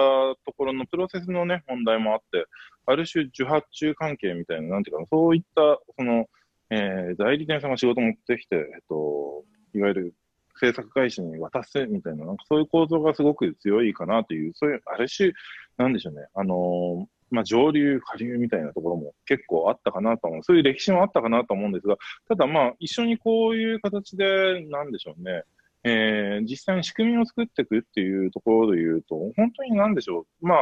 [SPEAKER 1] ところのプロセスのね、問題もあって、ある種受発注関係みたいな、なんていうかな、そういった、その、えー、代理店さんが仕事持ってきて、えっと、いわゆる制作会社に渡すみたいな、なんかそういう構造がすごく強いかなという、そういう、ある種、なんでしょうね、あのー、まあ、上流、下流みたいなところも結構あったかなと思う。そういう歴史もあったかなと思うんですが、ただまあ、一緒にこういう形で、なんでしょうね、えー、実際に仕組みを作っていくっていうところで言うと、本当に何でしょう。まあ、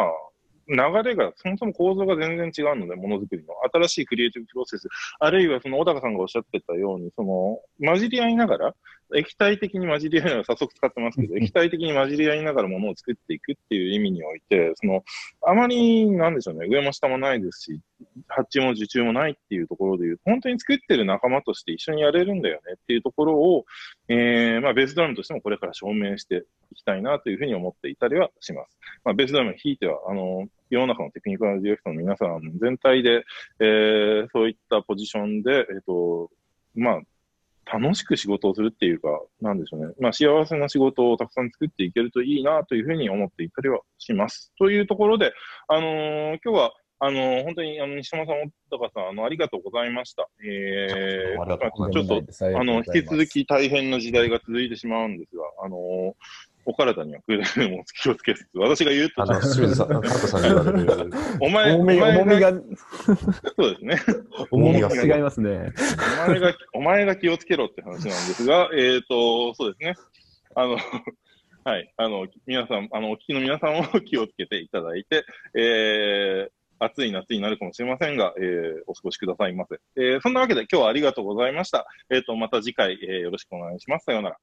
[SPEAKER 1] 流れが、そもそも構造が全然違うので、ものづくりの。新しいクリエイティブプロセス、あるいはその小高さんがおっしゃってたように、その、混じり合いながら、液体的に混じり合いながら、早速使ってますけど、液体的に混じり合いながらものを作っていくっていう意味において、その、あまり、なんでしょうね、上も下もないですし、発注も受注もないっていうところでいう、本当に作ってる仲間として一緒にやれるんだよねっていうところを、えー、まあ、ベースドラムとしてもこれから証明していきたいなというふうに思っていたりはします。まあ、ベースドラムひいては、あの、世の中のテクニカルディレクトの皆さん全体で、えー、そういったポジションで、えっ、ー、と、まあ、楽しく仕事をするっていうか、なんでしょうね。まあ、幸せな仕事をたくさん作っていけるといいなというふうに思っていたりはします。というところで、あのー、今日は、あのー、本当に、あの、西山さん、小高さん、あの、ありがとうございました。えー、ちょっと、あの、引き続き大変な時代が続いてしまうんですが、あのー、お体にはくれぐれも気をつけつつ、私が言うと、
[SPEAKER 3] あの、清水さん、カットさんに言われる。
[SPEAKER 1] お前、
[SPEAKER 2] 重み重みが、
[SPEAKER 1] そうですね。
[SPEAKER 2] 重みが違いますね。
[SPEAKER 1] お前が、お前が気をつけろって話なんですが、えっ、ー、と、そうですね。あの、はい、あの、皆さん、あの、お聞きの皆さんも気をつけていただいて、えー、暑い夏になるかもしれませんが、えー、お過ごしくださいませ。えー、そんなわけで今日はありがとうございました。えっ、ー、と、また次回、えー、よろしくお願いします。さようなら。